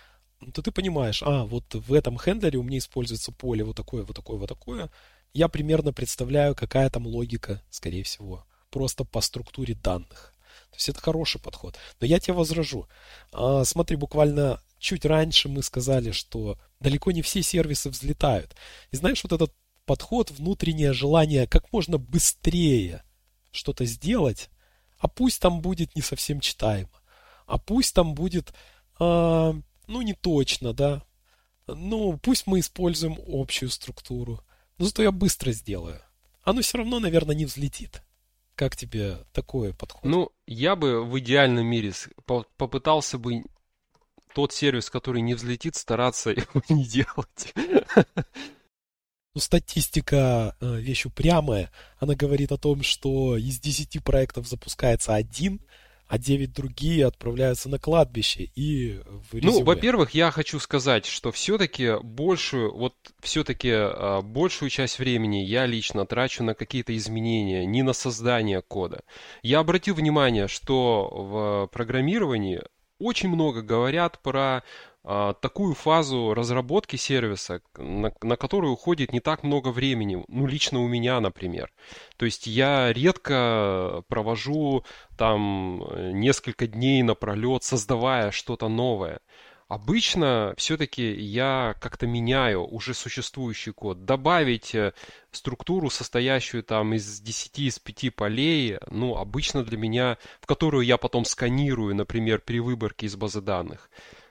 то ты понимаешь, а, вот в этом хендлере у меня используется поле вот такое, вот такое, вот такое. Я примерно представляю, какая там логика, скорее всего, просто по структуре данных. То есть это хороший подход. Но я тебе возражу. А, смотри, буквально чуть раньше мы сказали, что далеко не все сервисы взлетают. И знаешь, вот этот подход, внутреннее желание как можно быстрее что-то сделать, а пусть там будет не совсем читаемо, а пусть там будет, э, ну, не точно, да, ну, пусть мы используем общую структуру, но зато я быстро сделаю. Оно все равно, наверное, не взлетит. Как тебе такой подход? Ну, я бы в идеальном мире попытался бы тот сервис, который не взлетит, стараться его [laughs] не делать. Ну, статистика э, вещь упрямая. Она говорит о том, что из 10 проектов запускается один, а 9 другие отправляются на кладбище и в резюме. Ну, во-первых, я хочу сказать, что все-таки большую, вот все-таки э, большую часть времени я лично трачу на какие-то изменения, не на создание кода. Я обратил внимание, что в программировании очень много говорят про а, такую фазу разработки сервиса, на, на которую уходит не так много времени, ну, лично у меня, например. То есть я редко провожу там э, несколько дней напролет, создавая что-то новое. Обычно все-таки я как-то меняю уже существующий код. Добавить э, структуру, состоящую там из 10, из 5 полей, ну, обычно для меня, в которую я потом сканирую, например, при выборке из базы данных.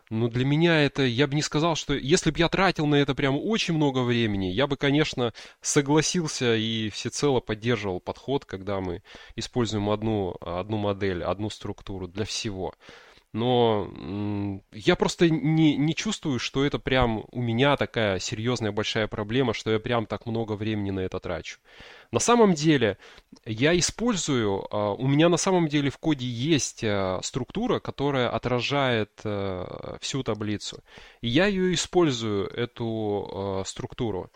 Но для меня это, я бы не сказал, что если бы я тратил на это прям очень много времени, я бы, конечно, согласился и всецело поддерживал подход, когда мы используем одну, одну модель, одну структуру для всего. Но я просто не, не чувствую, что это прям у меня такая серьезная большая проблема, что я прям так много времени на это трачу. На самом деле, я использую, а, у меня на самом деле в коде есть а, структура, которая отражает а, всю таблицу. И я ее использую, эту структуру.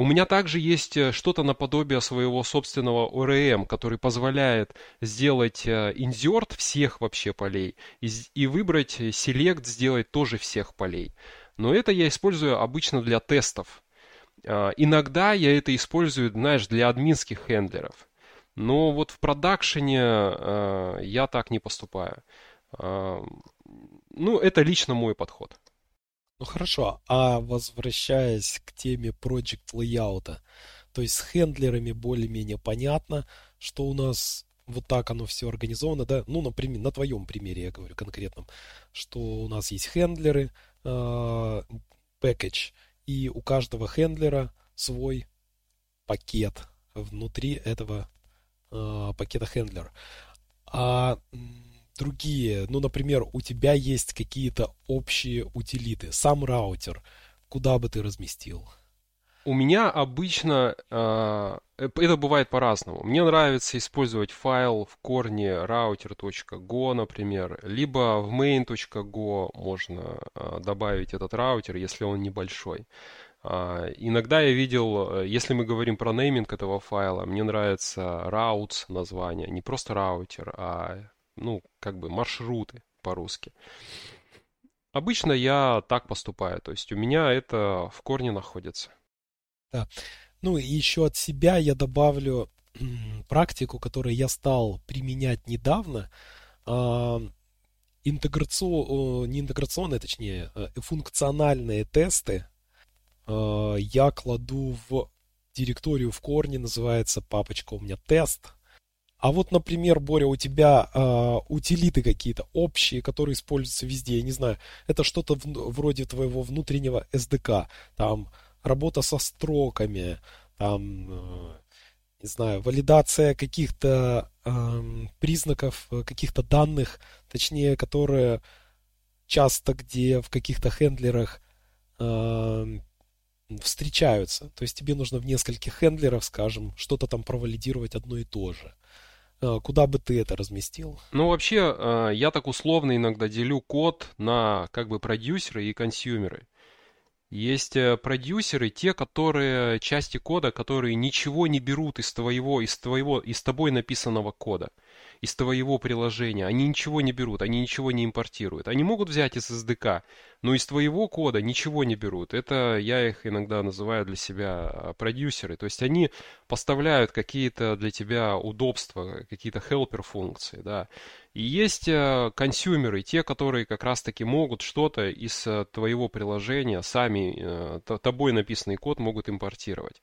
У меня также есть э, что-то наподобие своего собственного ORM, который позволяет сделать инсерт всех вообще полей и, и выбрать select, сделать тоже всех полей. Но это я использую обычно для тестов. А, иногда я это использую, знаешь, для админских хендлеров. Но вот в продакшене я так не поступаю. Ну, это лично мой подход. Ну хорошо, а возвращаясь к теме Project Layout, то есть с хендлерами более-менее понятно, что у нас вот так оно все организовано, да, ну, например, на твоем примере я говорю конкретном, что у нас есть хендлеры, э, package, и у каждого хендлера свой пакет внутри этого э, пакета хендлер. А другие, ну, например, у тебя есть какие-то общие утилиты, сам раутер, куда бы ты разместил? У меня обычно э, это бывает по-разному. Мне нравится использовать файл в корне router.go, например, либо в main.go можно э, добавить этот раутер, если он небольшой. Э, иногда я видел, если мы говорим про нейминг этого файла, мне нравится routes название, не просто раутер, а ну как бы маршруты по-русски. Обычно я так поступаю, то есть у меня это в корне находится. Да. Ну и еще от себя я добавлю практику, которую я стал применять недавно. А, интеграцион, не интеграционные, точнее, э, функциональные тесты а, я кладу в директорию в корне, называется папочка у меня тест. А вот, например, Боря, у тебя э, утилиты какие-то общие, которые используются везде, я не знаю, это что-то в, вроде твоего внутреннего SDK, там работа со строками, там, э, не знаю, валидация каких-то эм, э, признаков, каких-то данных, точнее, которые часто где в каких-то хендлерах э, встречаются. То есть тебе нужно в нескольких хендлерах, скажем, что-то там провалидировать одно и то же. Э, куда бы ты это разместил? Ну, вообще, э, я так условно иногда делю код на как бы продюсеры и консюмеры. Есть э, продюсеры, те, которые части кода, которые ничего не берут из твоего, из твоего, из тобой написанного кода, из твоего приложения. Они ничего не берут, они ничего не импортируют. Они могут взять из SDK, но из твоего кода ничего не берут. Это я их иногда называю для себя а, продюсеры. То есть они поставляют какие-то для тебя удобства, какие-то helper функции, да. И есть э, консюмеры, те, которые как раз-таки могут что-то из э, твоего приложения, сами э, тобой написанный код могут импортировать.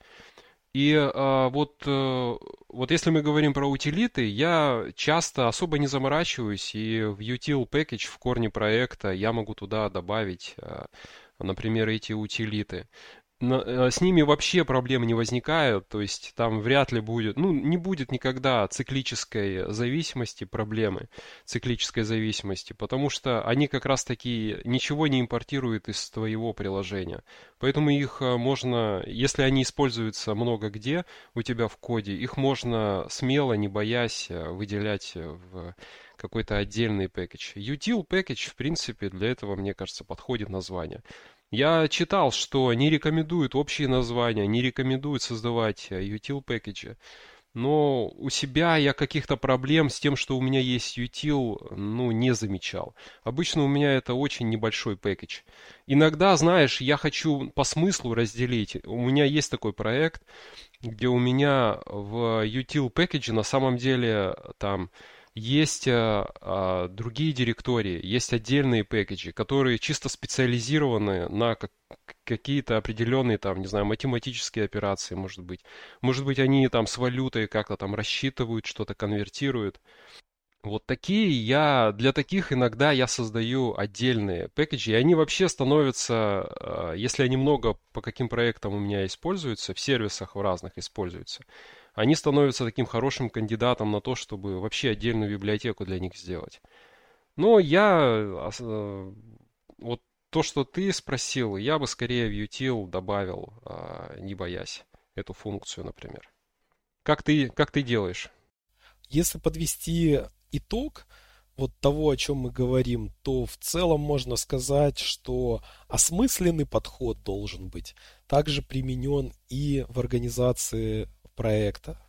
И а, вот, вот если мы говорим про утилиты, я часто особо не заморачиваюсь, и в util package в корне проекта я могу туда добавить, например, эти утилиты. Э, с ними вообще проблемы не возникают, то есть там вряд ли будет, ну, не будет никогда циклической зависимости, проблемы циклической зависимости, потому что они как раз таки ничего не импортируют из твоего приложения. Поэтому их э, можно, если они используются много где у тебя в коде, их можно смело, не боясь, э, выделять в какой-то отдельный пакетч. Util package, в принципе, для этого, мне кажется, подходит название. Я читал, что не рекомендуют общие названия, не рекомендуют создавать э, util пакеджи. Но у себя я каких-то проблем с тем, что у меня есть util, ну, не замечал. Обычно у меня это очень небольшой пакетч. Иногда, знаешь, я хочу по смыслу разделить. У меня есть такой проект, где у меня в util пакетже на самом деле там есть а, а, другие директории, есть отдельные пэкэджи, которые чисто специализированы на как, какие-то определенные, там, не знаю, математические операции, может быть. Может быть, они там с валютой как-то там рассчитывают, что-то конвертируют. Вот такие я, для таких иногда я создаю отдельные пэкэджи, и они вообще становятся, если они много по каким проектам у меня используются, в сервисах в разных используются, они становятся таким хорошим кандидатом на то, чтобы вообще отдельную библиотеку для них сделать. Но я, э, вот то, что ты спросил, я бы скорее в util добавил, а, не боясь, эту функцию, например. Как ты, как ты делаешь? Если подвести итог вот того, о чем мы говорим, то в целом можно сказать, что осмысленный подход должен быть также применен и в организации проекта,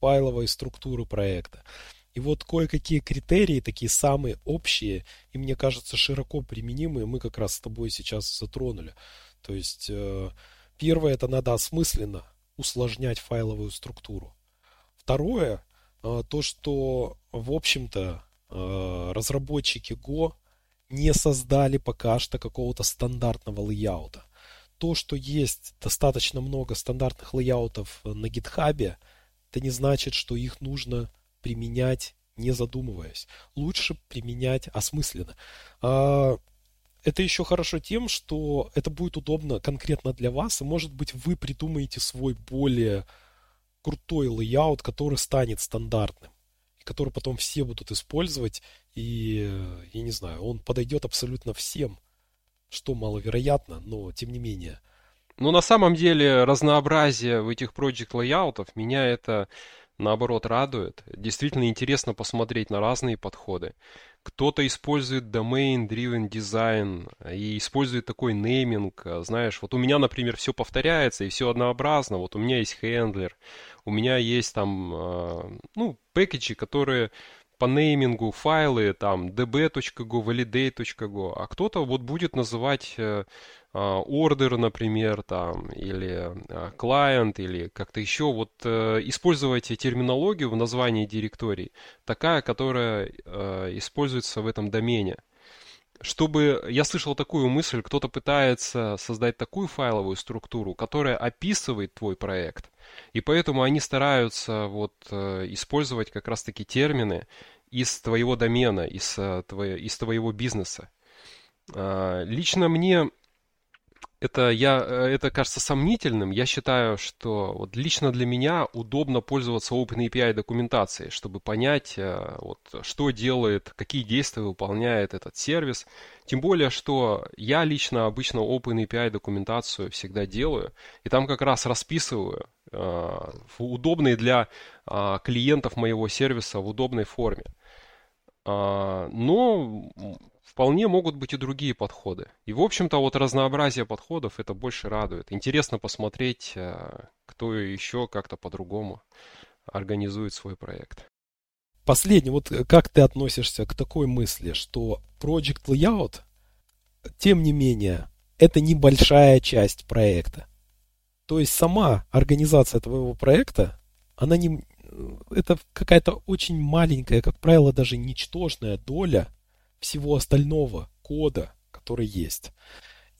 файловой структуры проекта. И вот кое-какие критерии, такие самые общие, и мне кажется широко применимые, мы как раз с тобой сейчас затронули. То есть э, первое, это надо осмысленно усложнять файловую структуру. Второе, э, то, что, в общем-то, э, разработчики Go не создали пока что какого-то стандартного лейаута то, что есть достаточно много стандартных лейаутов на GitHub, это не значит, что их нужно применять не задумываясь. Лучше применять осмысленно. А, это еще хорошо тем, что это будет удобно конкретно для вас, и может быть вы придумаете свой более крутой layout, который станет стандартным, и который потом все будут использовать, и, я не знаю, он подойдет абсолютно всем что маловероятно, но тем не менее. Ну, на самом деле, разнообразие в этих project layout ов меня это наоборот радует. Действительно интересно посмотреть на разные подходы. Кто-то использует domain-driven design и использует такой нейминг. Знаешь, вот у меня, например, все повторяется и все однообразно. Вот у меня есть хендлер, у меня есть там, а, ну, пэкэджи, которые по неймингу файлы там db.go, validate.go, а кто-то вот будет называть э, а, order, например, там, или client, а, или как-то еще, вот э, использовать терминологию в названии директорий, такая, которая э, используется в этом домене. Чтобы, я слышал такую мысль, кто-то пытается создать такую файловую структуру, которая описывает твой проект, и поэтому они стараются вот э, использовать как раз-таки термины из твоего домена, из, э, из твоего бизнеса. А, лично мне это, я, э, это кажется сомнительным. Я считаю, что вот лично для меня удобно пользоваться OpenAPI документацией, чтобы понять, э, вот, что делает, какие действия выполняет этот сервис. Тем более, что я лично обычно OpenAPI документацию всегда делаю, и там как раз расписываю э, в удобной для э, клиентов моего сервиса в удобной форме. Э, но вполне могут быть и другие подходы. И, в общем-то, вот разнообразие подходов это больше радует. Интересно посмотреть, э, кто еще как-то по-другому организует свой проект. Последний, вот как ты относишься к такой мысли, что Project Layout, тем не менее, это небольшая часть проекта. То есть сама организация твоего проекта, она не, это какая-то очень маленькая, как правило, даже ничтожная доля всего остального кода, который есть.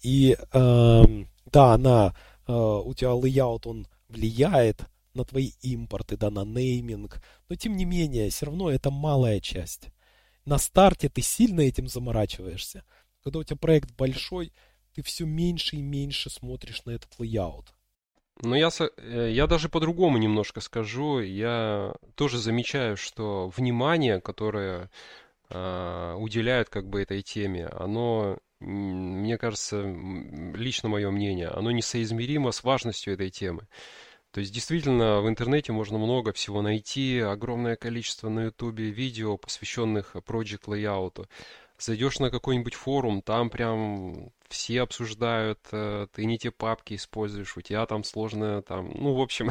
И э, да, она, э, у тебя layout, он влияет на твои импорты, да, на нейминг, но тем не менее, все равно это малая часть. На старте ты сильно этим заморачиваешься. Когда у тебя проект большой, ты все меньше и меньше смотришь на этот layout. Ну, я, э, я даже по-другому немножко скажу. Я тоже замечаю, что внимание, которое уделяют как бы этой теме, оно, мне кажется, лично мое мнение, оно несоизмеримо с важностью этой темы. То есть действительно в интернете можно много всего найти, огромное количество на ютубе видео, посвященных Project Layout. Зайдешь на какой-нибудь форум, там прям все обсуждают, э, ты не те папки используешь, у тебя там сложное, там, ну, в общем,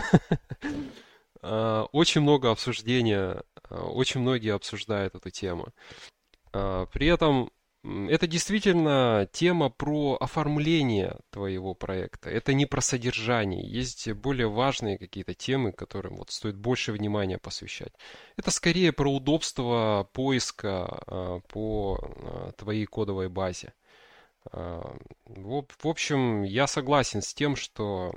э, [laughs] очень много обсуждения, очень многие обсуждают эту тему. При этом это действительно тема про оформление твоего проекта. Это не про содержание. Есть более важные какие-то темы, которым вот стоит больше внимания посвящать. Это скорее про удобство поиска а, по твоей кодовой базе. В общем, я согласен с тем, что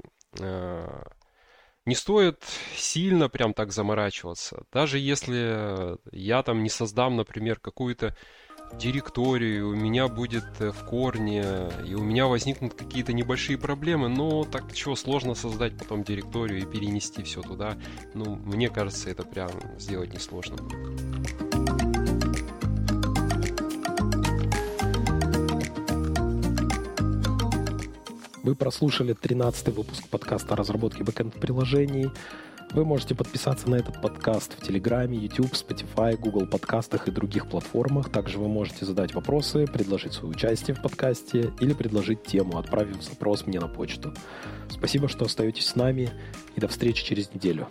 не стоит сильно прям так заморачиваться. Даже если я там не создам, например, какую-то директорию, у меня будет э, в корне, и у меня возникнут какие-то небольшие проблемы, но так чего сложно создать потом директорию и перенести все туда. Ну, мне кажется, это прям сделать несложно. Вы прослушали 13 выпуск подкаста о разработке бэкэнд-приложений. Вы можете подписаться на этот подкаст в Телеграме, YouTube, Spotify, Google подкастах и других платформах. Также вы можете задать вопросы, предложить свое участие в подкасте или предложить тему, отправив запрос мне на почту. Спасибо, что остаетесь с нами и до встречи через неделю.